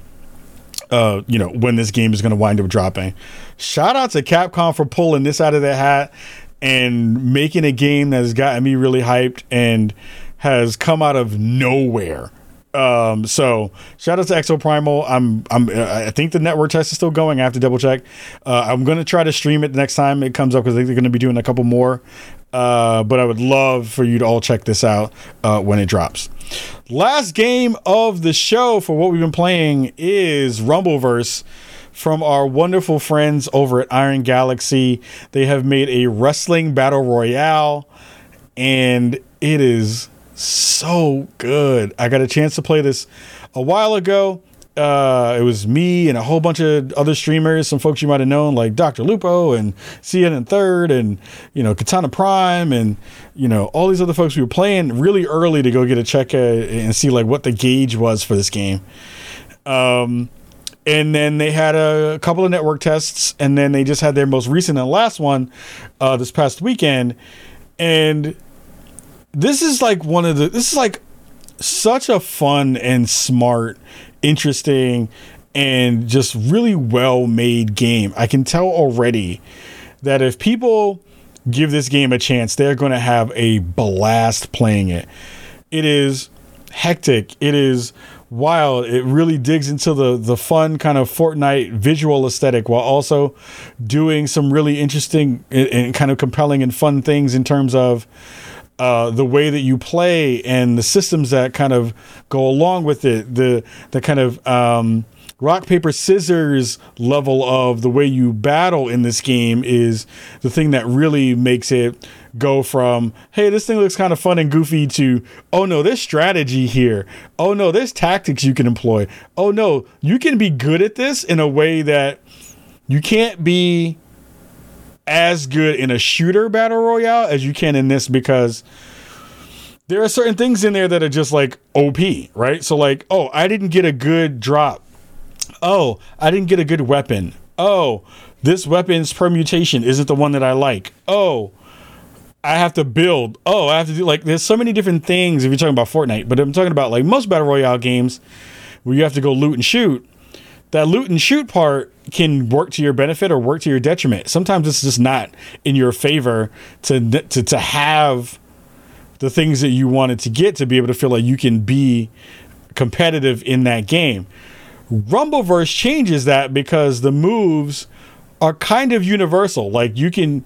Uh, you know when this game is going to wind up dropping. Shout out to Capcom for pulling this out of their hat and making a game that has gotten me really hyped and has come out of nowhere Um, so shout out to Exoprimal. I'm I'm uh, I think the network test is still going. I have to double check. Uh, I'm gonna try to stream it the next time it comes up because they're gonna be doing a couple more. Uh, but I would love for you to all check this out uh, when it drops. Last game of the show for what we've been playing is Rumbleverse from our wonderful friends over at Iron Galaxy. They have made a wrestling battle royale, and it is so good. I got a chance to play this a while ago. Uh, it was me and a whole bunch of other streamers, some folks you might have known, like Dr. Lupo and CN and Third, and you know Katana Prime, and you know all these other folks. We were playing really early to go get a check uh, and see like what the gauge was for this game. Um, and then they had a couple of network tests, and then they just had their most recent and last one uh, this past weekend, and this is like one of the this is like such a fun and smart, interesting, and just really well made game. I can tell already that if people give this game a chance, they're going to have a blast playing it. It is hectic. It is wild. It really digs into the the fun kind of Fortnite visual aesthetic while also doing some really interesting and, and kind of compelling and fun things in terms of uh, the way that you play and the systems that kind of go along with it, the the kind of um, rock paper scissors level of the way you battle in this game is the thing that really makes it go from hey this thing looks kind of fun and goofy to oh no there's strategy here. Oh no there's tactics you can employ. Oh no you can be good at this in a way that you can't be as good in a shooter battle royale as you can in this because there are certain things in there that are just like OP, right? So like, oh, I didn't get a good drop. Oh, I didn't get a good weapon. Oh, this weapon's permutation isn't the one that I like. Oh, I have to build. Oh, I have to do like there's so many different things if you're talking about Fortnite, but I'm talking about like most battle royale games where you have to go loot and shoot. That loot and shoot part can work to your benefit or work to your detriment. Sometimes it's just not in your favor to to to have the things that you wanted to get to be able to feel like you can be competitive in that game. Rumbleverse changes that because the moves are kind of universal. Like you can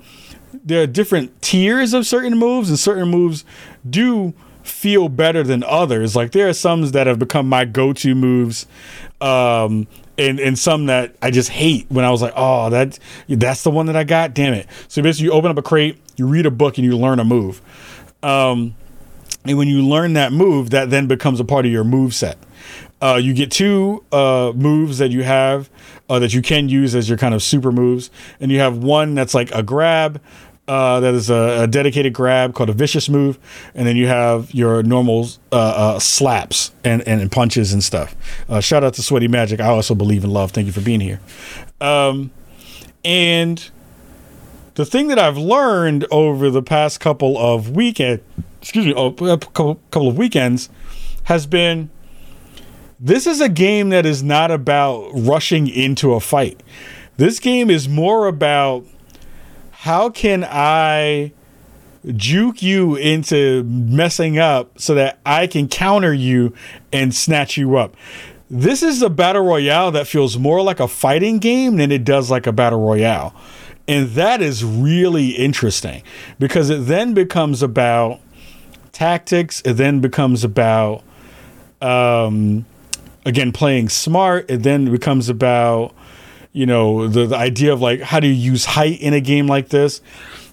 there are different tiers of certain moves and certain moves do feel better than others. Like there are some that have become my go-to moves um and and some that I just hate when I was like, "Oh, that that's the one that I got, damn it." So basically you open up a crate, you read a book and you learn a move. Um, and when you learn that move, that then becomes a part of your move set. Uh, you get two uh, moves that you have uh, that you can use as your kind of super moves, and you have one that's like a grab. Uh, that is a, a, dedicated grab called a vicious move, and then you have your normal uh, uh, slaps and, and, and, punches and stuff. shout out to Sweaty Magic. I also believe in love. Thank you for being here. Um, and the thing that I've learned over the past couple of weekend, excuse me, oh, a couple of weekends, has been this is a game that is not about rushing into a fight. This game is more about how can I juke you into messing up so that I can counter you and snatch you up. This is a battle royale that feels more like a fighting game than it does like a battle royale. And that is really interesting because it then becomes about tactics. It then becomes about, um, again, playing smart. It then becomes about, you know, the, the idea of like, how do you use height in a game like this?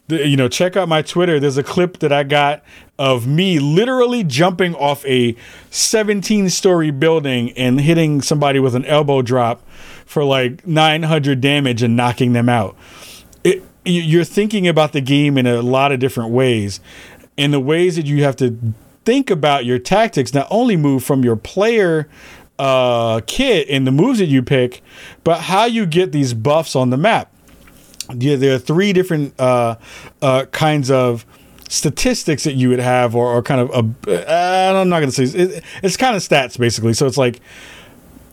The, you know, check out my Twitter. There's a clip that I got of me literally jumping off a 17 story building and hitting somebody with an elbow drop for like 900 damage and knocking them out it, you're thinking about the game in a lot of different ways. And the ways that you have to think about your tactics not only move from your player uh, kit and the moves that you pick, but how you get these buffs on the map. Yeah, there are three different uh, uh, kinds of statistics that you would have, or, or kind of, a, I'm not going to say, it, it's kind of stats basically. So it's like,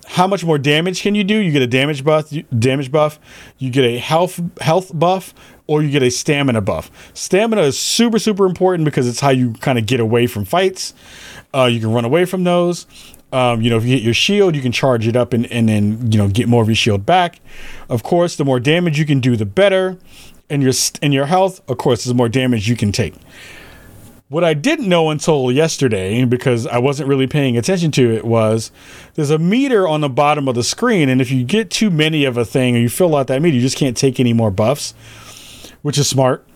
how much more damage can you do? You get a damage buff, damage buff. You get a health health buff, or you get a stamina buff. Stamina is super super important because it's how you kind of get away from fights. Uh, you can run away from those. Um, you know, if you hit your shield, you can charge it up and, and then you know get more of your shield back. Of course, the more damage you can do, the better. And your and your health, of course, the more damage you can take. What I didn't know until yesterday, because I wasn't really paying attention to it, was there's a meter on the bottom of the screen, and if you get too many of a thing or you fill out that meter, you just can't take any more buffs, which is smart.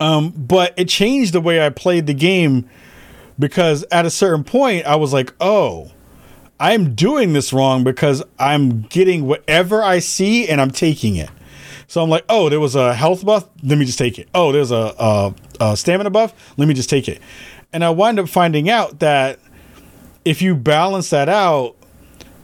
Um, but it changed the way I played the game because at a certain point I was like, oh, I'm doing this wrong because I'm getting whatever I see and I'm taking it. So I'm like, oh, there was a health buff. Let me just take it. Oh, there's a, a, a stamina buff. Let me just take it. And I wind up finding out that if you balance that out,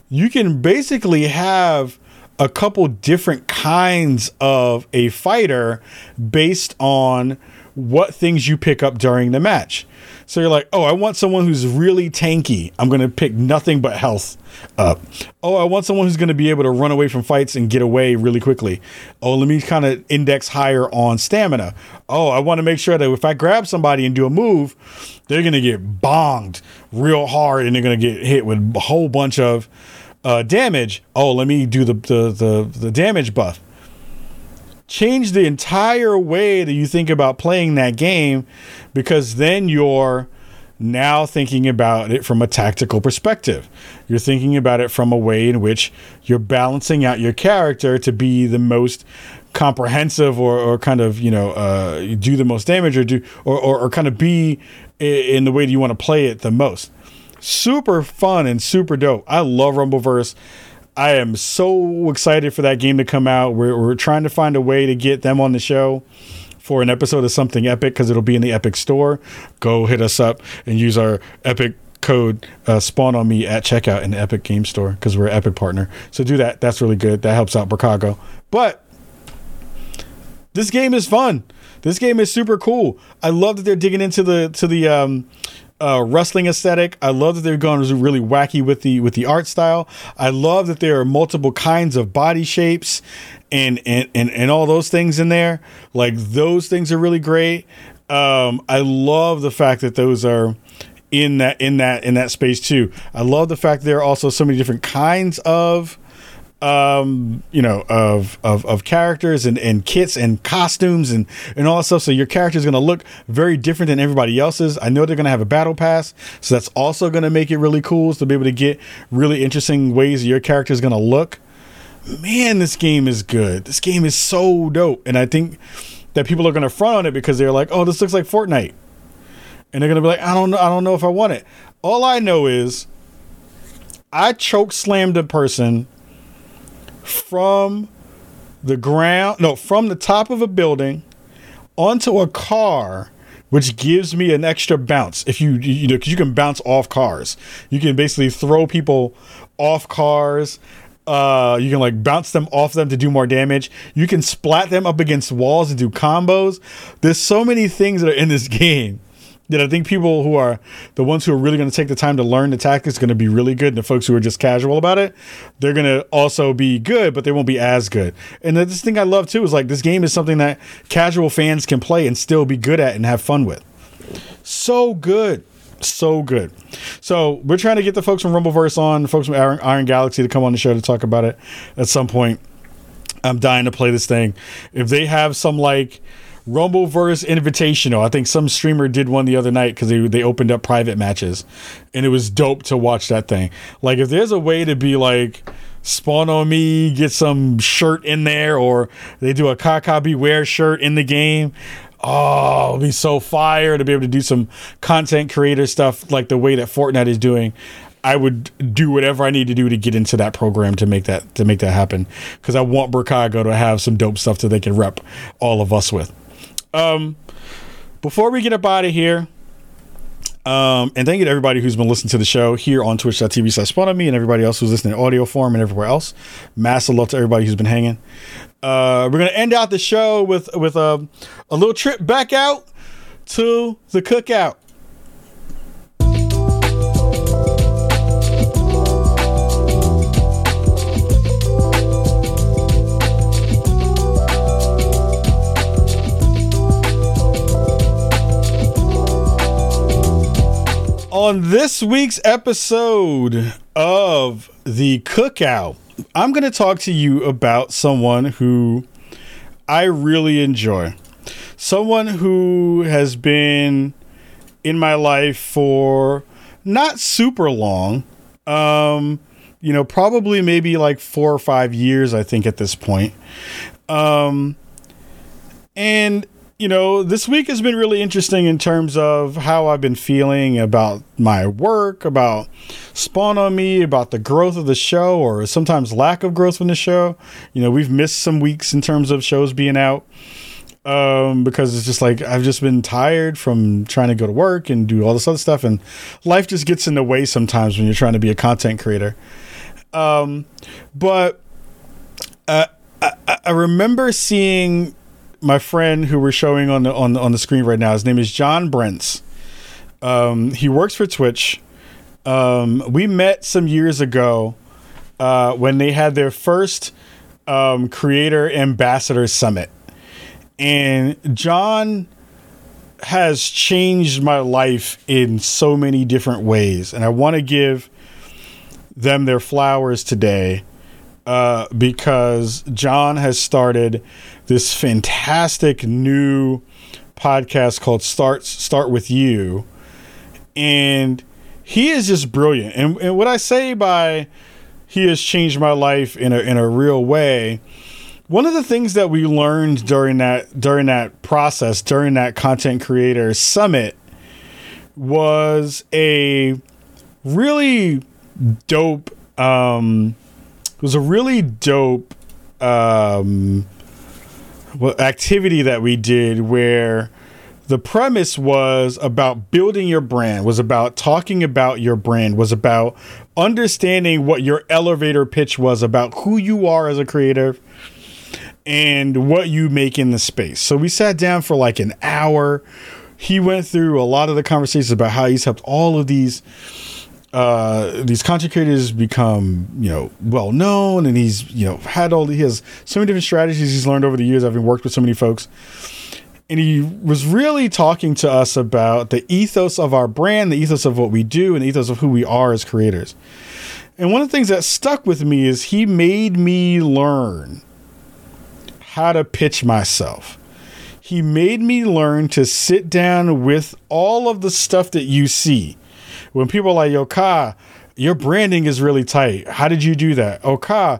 you can basically have a couple different kinds of a fighter based on what things you pick up during the match. So you're like, oh, I want someone who's really tanky. I'm going to pick nothing but health up. Oh, I want someone who's going to be able to run away from fights and get away really quickly. Oh, let me kind of index higher on stamina. Oh, I want to make sure that if I grab somebody and do a move, they're going to get bonged real hard and they're going to get hit with a whole bunch of uh, damage. Oh, let me do the, the, the, the damage buff change the entire way that you think about playing that game because then you're now thinking about it from a tactical perspective. You're thinking about it from a way in which you're balancing out your character to be the most comprehensive or, or kind of you know uh, do the most damage or do or, or, or kind of be in the way that you want to play it the most. Super fun and super dope. I love Rumbleverse. I am so excited for that game to come out. We're, we're trying to find a way to get them on the show for an episode of something epic because it'll be in the Epic store. Go hit us up and use our Epic code uh, spawn on me at checkout in the Epic Game Store because we're an Epic partner. So do that. That's really good. That helps out Bricago. But this game is fun. This game is super cool. I love that they're digging into the to the um, uh, wrestling aesthetic. I love that they're going really wacky with the with the art style. I love that there are multiple kinds of body shapes and and and, and all those things in there. Like those things are really great. Um, I love the fact that those are in that in that in that space too. I love the fact there are also so many different kinds of um you know of of of characters and and kits and costumes and and all that stuff. So your character is going to look very different than everybody else's. I know they're going to have a battle pass so that's also going to make it really cool to be able to get really interesting ways your character is going to look. Man this game is good. This game is so dope and i think that people are going to front on it because they're like oh this looks like fortnite. And they're going to be like i don't know i don't know if i want it. All i know is i choke slammed a person from the ground, no, from the top of a building onto a car, which gives me an extra bounce. If you, you know, because you can bounce off cars, you can basically throw people off cars. Uh, you can like bounce them off them to do more damage. You can splat them up against walls and do combos. There's so many things that are in this [laughs] game that I think people who are the ones who are really going to take the time to learn the tactics going to be really good. And the folks who are just casual about it, they're going to also be good, but they won't be as good. And this thing I love too is like this game is something that casual fans can play and still be good at and have fun with. So good. So good. So we're trying to get the folks from Rumbleverse on, folks from Iron, Iron Galaxy to come on the show to talk about it at some point. I'm dying to play this thing. If they have some like Rumbleverse Invitational. I think some streamer did one the other night because they they opened up private matches, and it was dope to watch that thing. Like if there's a way to be like spawn on me, get some shirt in there, or they do a Kaka Beware shirt in the game. Oh, it'll be so fire to be able to do some content creator stuff like the way that Fortnite is doing. I would do whatever I need to do to get into that program to make that to make that happen because I want Bricago to have some dope stuff that they can rep all of us with. Um, before we get up out of here, um, and thank you to everybody who's been listening to the show here on twitch.tv slash me and everybody else who's listening in audio form and everywhere else. Massive love to everybody who's been hanging. Uh, we're gonna end out the show with with a, a little trip back out to the cookout. On this week's episode of The Cookout, I'm going to talk to you about someone who I really enjoy. Someone who has been in my life for not super long. Um, you know, probably maybe like four or five years, I think, at this point. Um, and you know, this week has been really interesting in terms of how I've been feeling about my work, about Spawn on Me, about the growth of the show, or sometimes lack of growth in the show. You know, we've missed some weeks in terms of shows being out um, because it's just like I've just been tired from trying to go to work and do all this other stuff, and life just gets in the way sometimes when you're trying to be a content creator. Um, but uh, I, I remember seeing my friend who we're showing on the on the, on the screen right now. His name is John Brents. Um, he works for Twitch. Um, we met some years ago uh, when they had their first um, creator ambassador summit, and John has changed my life in so many different ways, and I want to give them their flowers today uh, because John has started this fantastic new podcast called Starts Start with You, and he is just brilliant. And, and what I say by he has changed my life in a in a real way. One of the things that we learned during that during that process during that content creator summit was a really dope um it was a really dope um activity that we did where the premise was about building your brand was about talking about your brand was about understanding what your elevator pitch was about who you are as a creative and what you make in the space. So we sat down for like an hour. He went through a lot of the conversations about how he's helped all of these uh, these content creators become you know well known and he's you know had all he has so many different strategies he's learned over the years. Having worked with so many folks. And he was really talking to us about the ethos of our brand the ethos of what we do and the ethos of who we are as creators. And one of the things that stuck with me is he made me learn how to pitch myself. He made me learn to sit down with all of the stuff that you see when people are like, yo, Ka, your branding is really tight. How did you do that? Oh, Ka,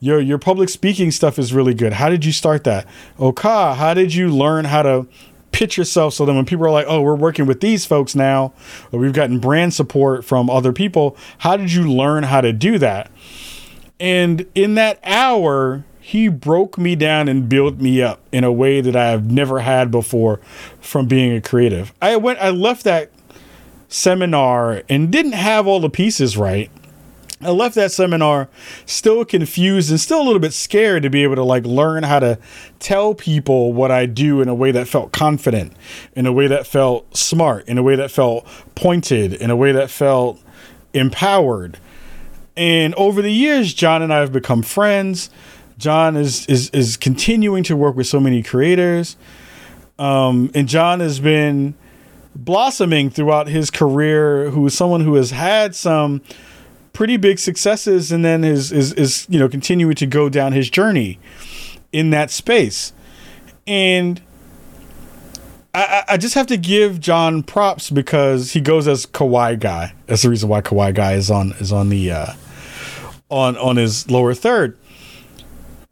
your your public speaking stuff is really good. How did you start that? Oh, Ka, how did you learn how to pitch yourself so that when people are like, oh, we're working with these folks now, or we've gotten brand support from other people, how did you learn how to do that? And in that hour, he broke me down and built me up in a way that I have never had before from being a creative. I went I left that seminar and didn't have all the pieces right. I left that seminar still confused and still a little bit scared to be able to like learn how to tell people what I do in a way that felt confident, in a way that felt smart, in a way that felt pointed, in a way that felt empowered. And over the years, John and I have become friends. John is is is continuing to work with so many creators. Um, and John has been blossoming throughout his career, who is someone who has had some pretty big successes and then is is is you know continuing to go down his journey in that space. And I, I just have to give John props because he goes as Kawaii guy. That's the reason why Kawaii guy is on is on the uh, on on his lower third.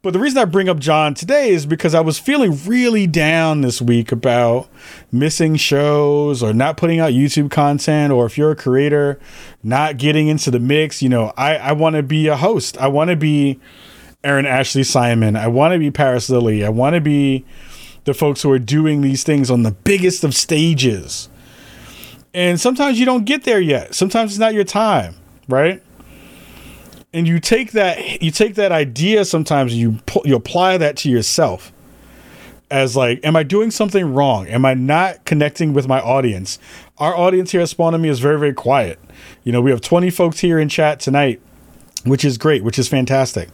But the reason I bring up John today is because I was feeling really down this week about missing shows or not putting out YouTube content, or if you're a creator, not getting into the mix. You know, I, I want to be a host. I want to be Erin Ashley Simon. I want to be Paris Lilly. I want to be the folks who are doing these things on the biggest of stages. And sometimes you don't get there yet. Sometimes it's not your time, right? And you take that you take that idea sometimes and you pu- you apply that to yourself as like am i doing something wrong? Am i not connecting with my audience? Our audience here at spawn me is very very quiet. You know we have 20 folks here in chat tonight which is great which is fantastic.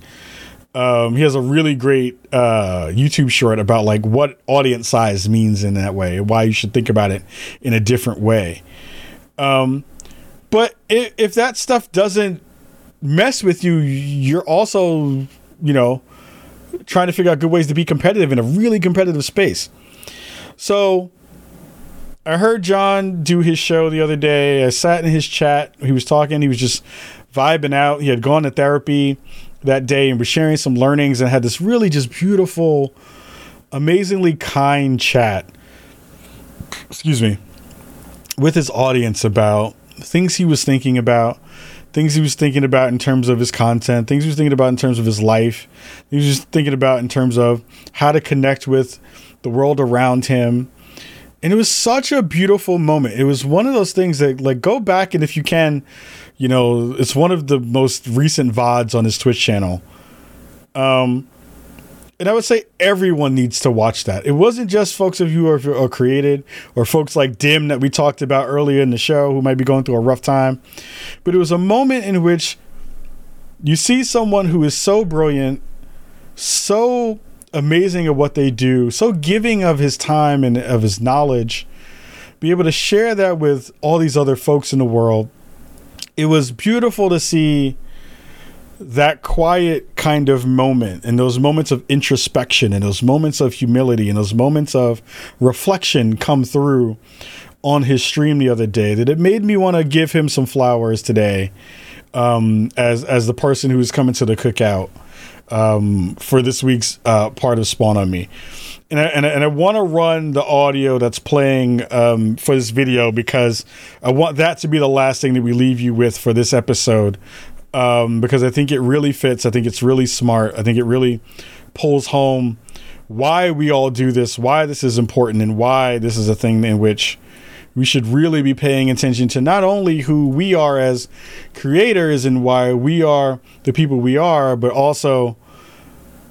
Um, he has a really great uh, youtube short about like what audience size means in that way why you should think about it in a different way. Um, But if, if that stuff doesn't mess with you, you're also, you know, trying to figure out good ways to be competitive in a really competitive space. So I heard John do his show the other day. I sat in his chat. He was talking. He was just vibing out. He had gone to therapy that day and was sharing some learnings and had this really just beautiful, amazingly kind chat. Excuse me. With his audience about things he was thinking about, things he was thinking about in terms of his content, things he was thinking about in terms of his life. He was just thinking about in terms of how to connect with the world around him. And it was such a beautiful moment. It was one of those things that like go back and if you can, you know, it's one of the most recent VODs on his Twitch channel. Um and I would say everyone needs to watch that. It wasn't just folks of you who are, created or folks like Dim that we talked about earlier in the show who might be going through a rough time, but it was a moment in which you see someone who is so brilliant, so amazing at what they do, so giving of his time and of his knowledge, be able to share that with all these other folks in the world. It was beautiful to see that quiet kind of moment and those moments of introspection and those moments of humility and those moments of reflection come through on his stream the other day that it made me want to give him some flowers today um, as as the person who's coming to the cookout um, for this week's uh, part of Spawn on Me. And I, and I, and I want to run the audio that's playing um, for this video because I want that to be the last thing that we leave you with for this episode um, because I think it really fits. I think it's really smart. I think it really pulls home why we all do this, why this is important, and why this is a thing in which we should really be paying attention to not only who we are as creators and why we are the people we are, but also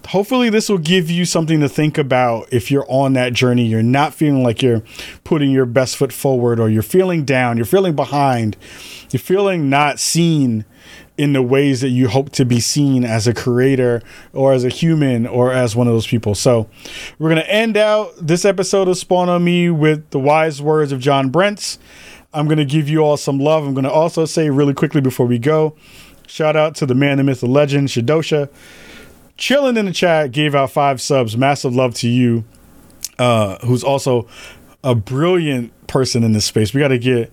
hopefully this will give you something to think about if you're on that journey you're not feeling like you're putting your best foot forward or you're feeling down you're feeling behind you're feeling not seen in the ways that you hope to be seen as a creator or as a human or as one of those people. So, we're going to end out this episode of Spawn on Me with the wise words of John Brents. I'm going to give you all some love. I'm going to also say really quickly before we go shout out to the man, the myth, the legend, Shadosha. Chilling in the chat, gave out five subs. Massive love to you, uh, who's also a brilliant person in this space. We got to get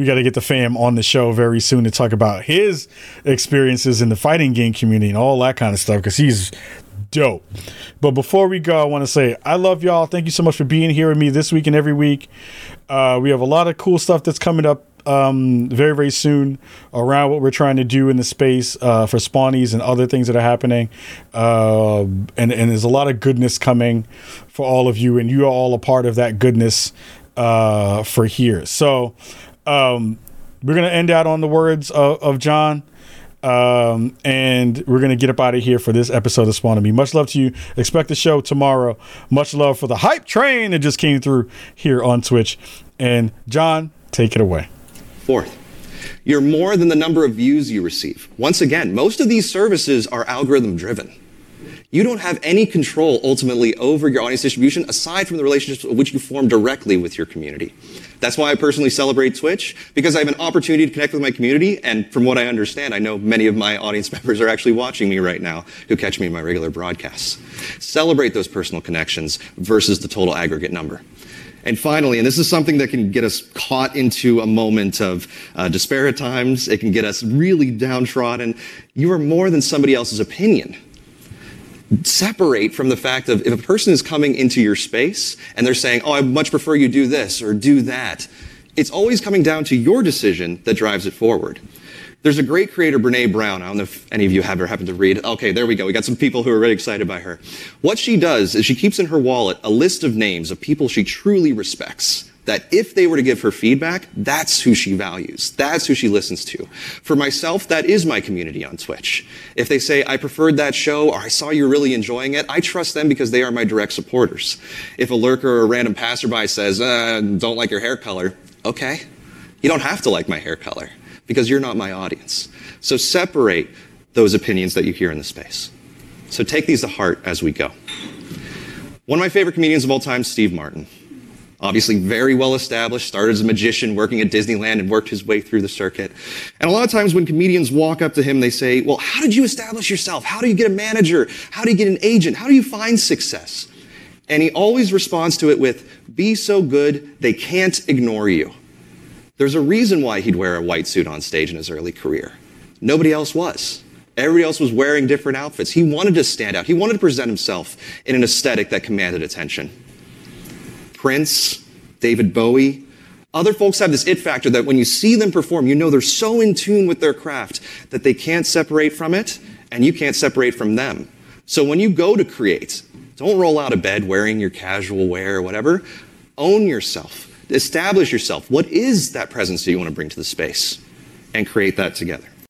we got to get the fam on the show very soon to talk about his experiences in the fighting game community and all that kind of stuff because he's dope. But before we go, I want to say I love y'all. Thank you so much for being here with me this week and every week. Uh, we have a lot of cool stuff that's coming up um, very, very soon around what we're trying to do in the space uh, for spawnies and other things that are happening. Uh, and, and there's a lot of goodness coming for all of you, and you are all a part of that goodness uh, for here. So, um, we're gonna end out on the words of, of John. Um, and we're gonna get up out of here for this episode of Spawn on Me. Much love to you. Expect the show tomorrow. Much love for the hype train that just came through here on Twitch. And John, take it away. Fourth, you're more than the number of views you receive. Once again, most of these services are algorithm driven. You don't have any control ultimately over your audience distribution aside from the relationships which you form directly with your community. That's why I personally celebrate Twitch, because I have an opportunity to connect with my community, and from what I understand, I know many of my audience [laughs] members are actually watching me right now who catch me in my regular broadcasts. Celebrate those personal connections versus the total aggregate number. And finally, and this is something that can get us caught into a moment of uh, despair at times, it can get us really downtrodden. You are more than somebody else's opinion separate from the fact of if a person is coming into your space and they're saying, oh, I much prefer you do this or do that, it's always coming down to your decision that drives it forward. There's a great creator, Brene Brown. I don't know if any of you have ever happened to read. Okay, there we go. We got some people who are really excited by her. What she does is she keeps in her wallet a list of names of people she truly respects that if they were to give her feedback, that's who she values. That's who she listens to. For myself, that is my community on Twitch. If they say, I preferred that show, or I saw you really enjoying it, I trust them because they are my direct supporters. If a lurker or a random passerby says, uh, don't like your hair color, okay. You don't have to like my hair color because you're not my audience. So separate those opinions that you hear in the space. So take these to heart as we go. One of my favorite comedians of all time, Steve Martin. Obviously, very well established, started as a magician working at Disneyland and worked his way through the circuit. And a lot of times when comedians walk up to him, they say, Well, how did you establish yourself? How do you get a manager? How do you get an agent? How do you find success? And he always responds to it with, Be so good, they can't ignore you. There's a reason why he'd wear a white suit on stage in his early career. Nobody else was. Everybody else was wearing different outfits. He wanted to stand out. He wanted to present himself in an aesthetic that commanded attention. Prince, David Bowie, other folks have this it factor that when you see them perform, you know they're so in tune with their craft that they can't separate from it and you can't separate from them. So when you go to create, don't roll out of bed wearing your casual wear or whatever. Own yourself. Establish yourself. What is that presence that you want to bring to the space? And create that together.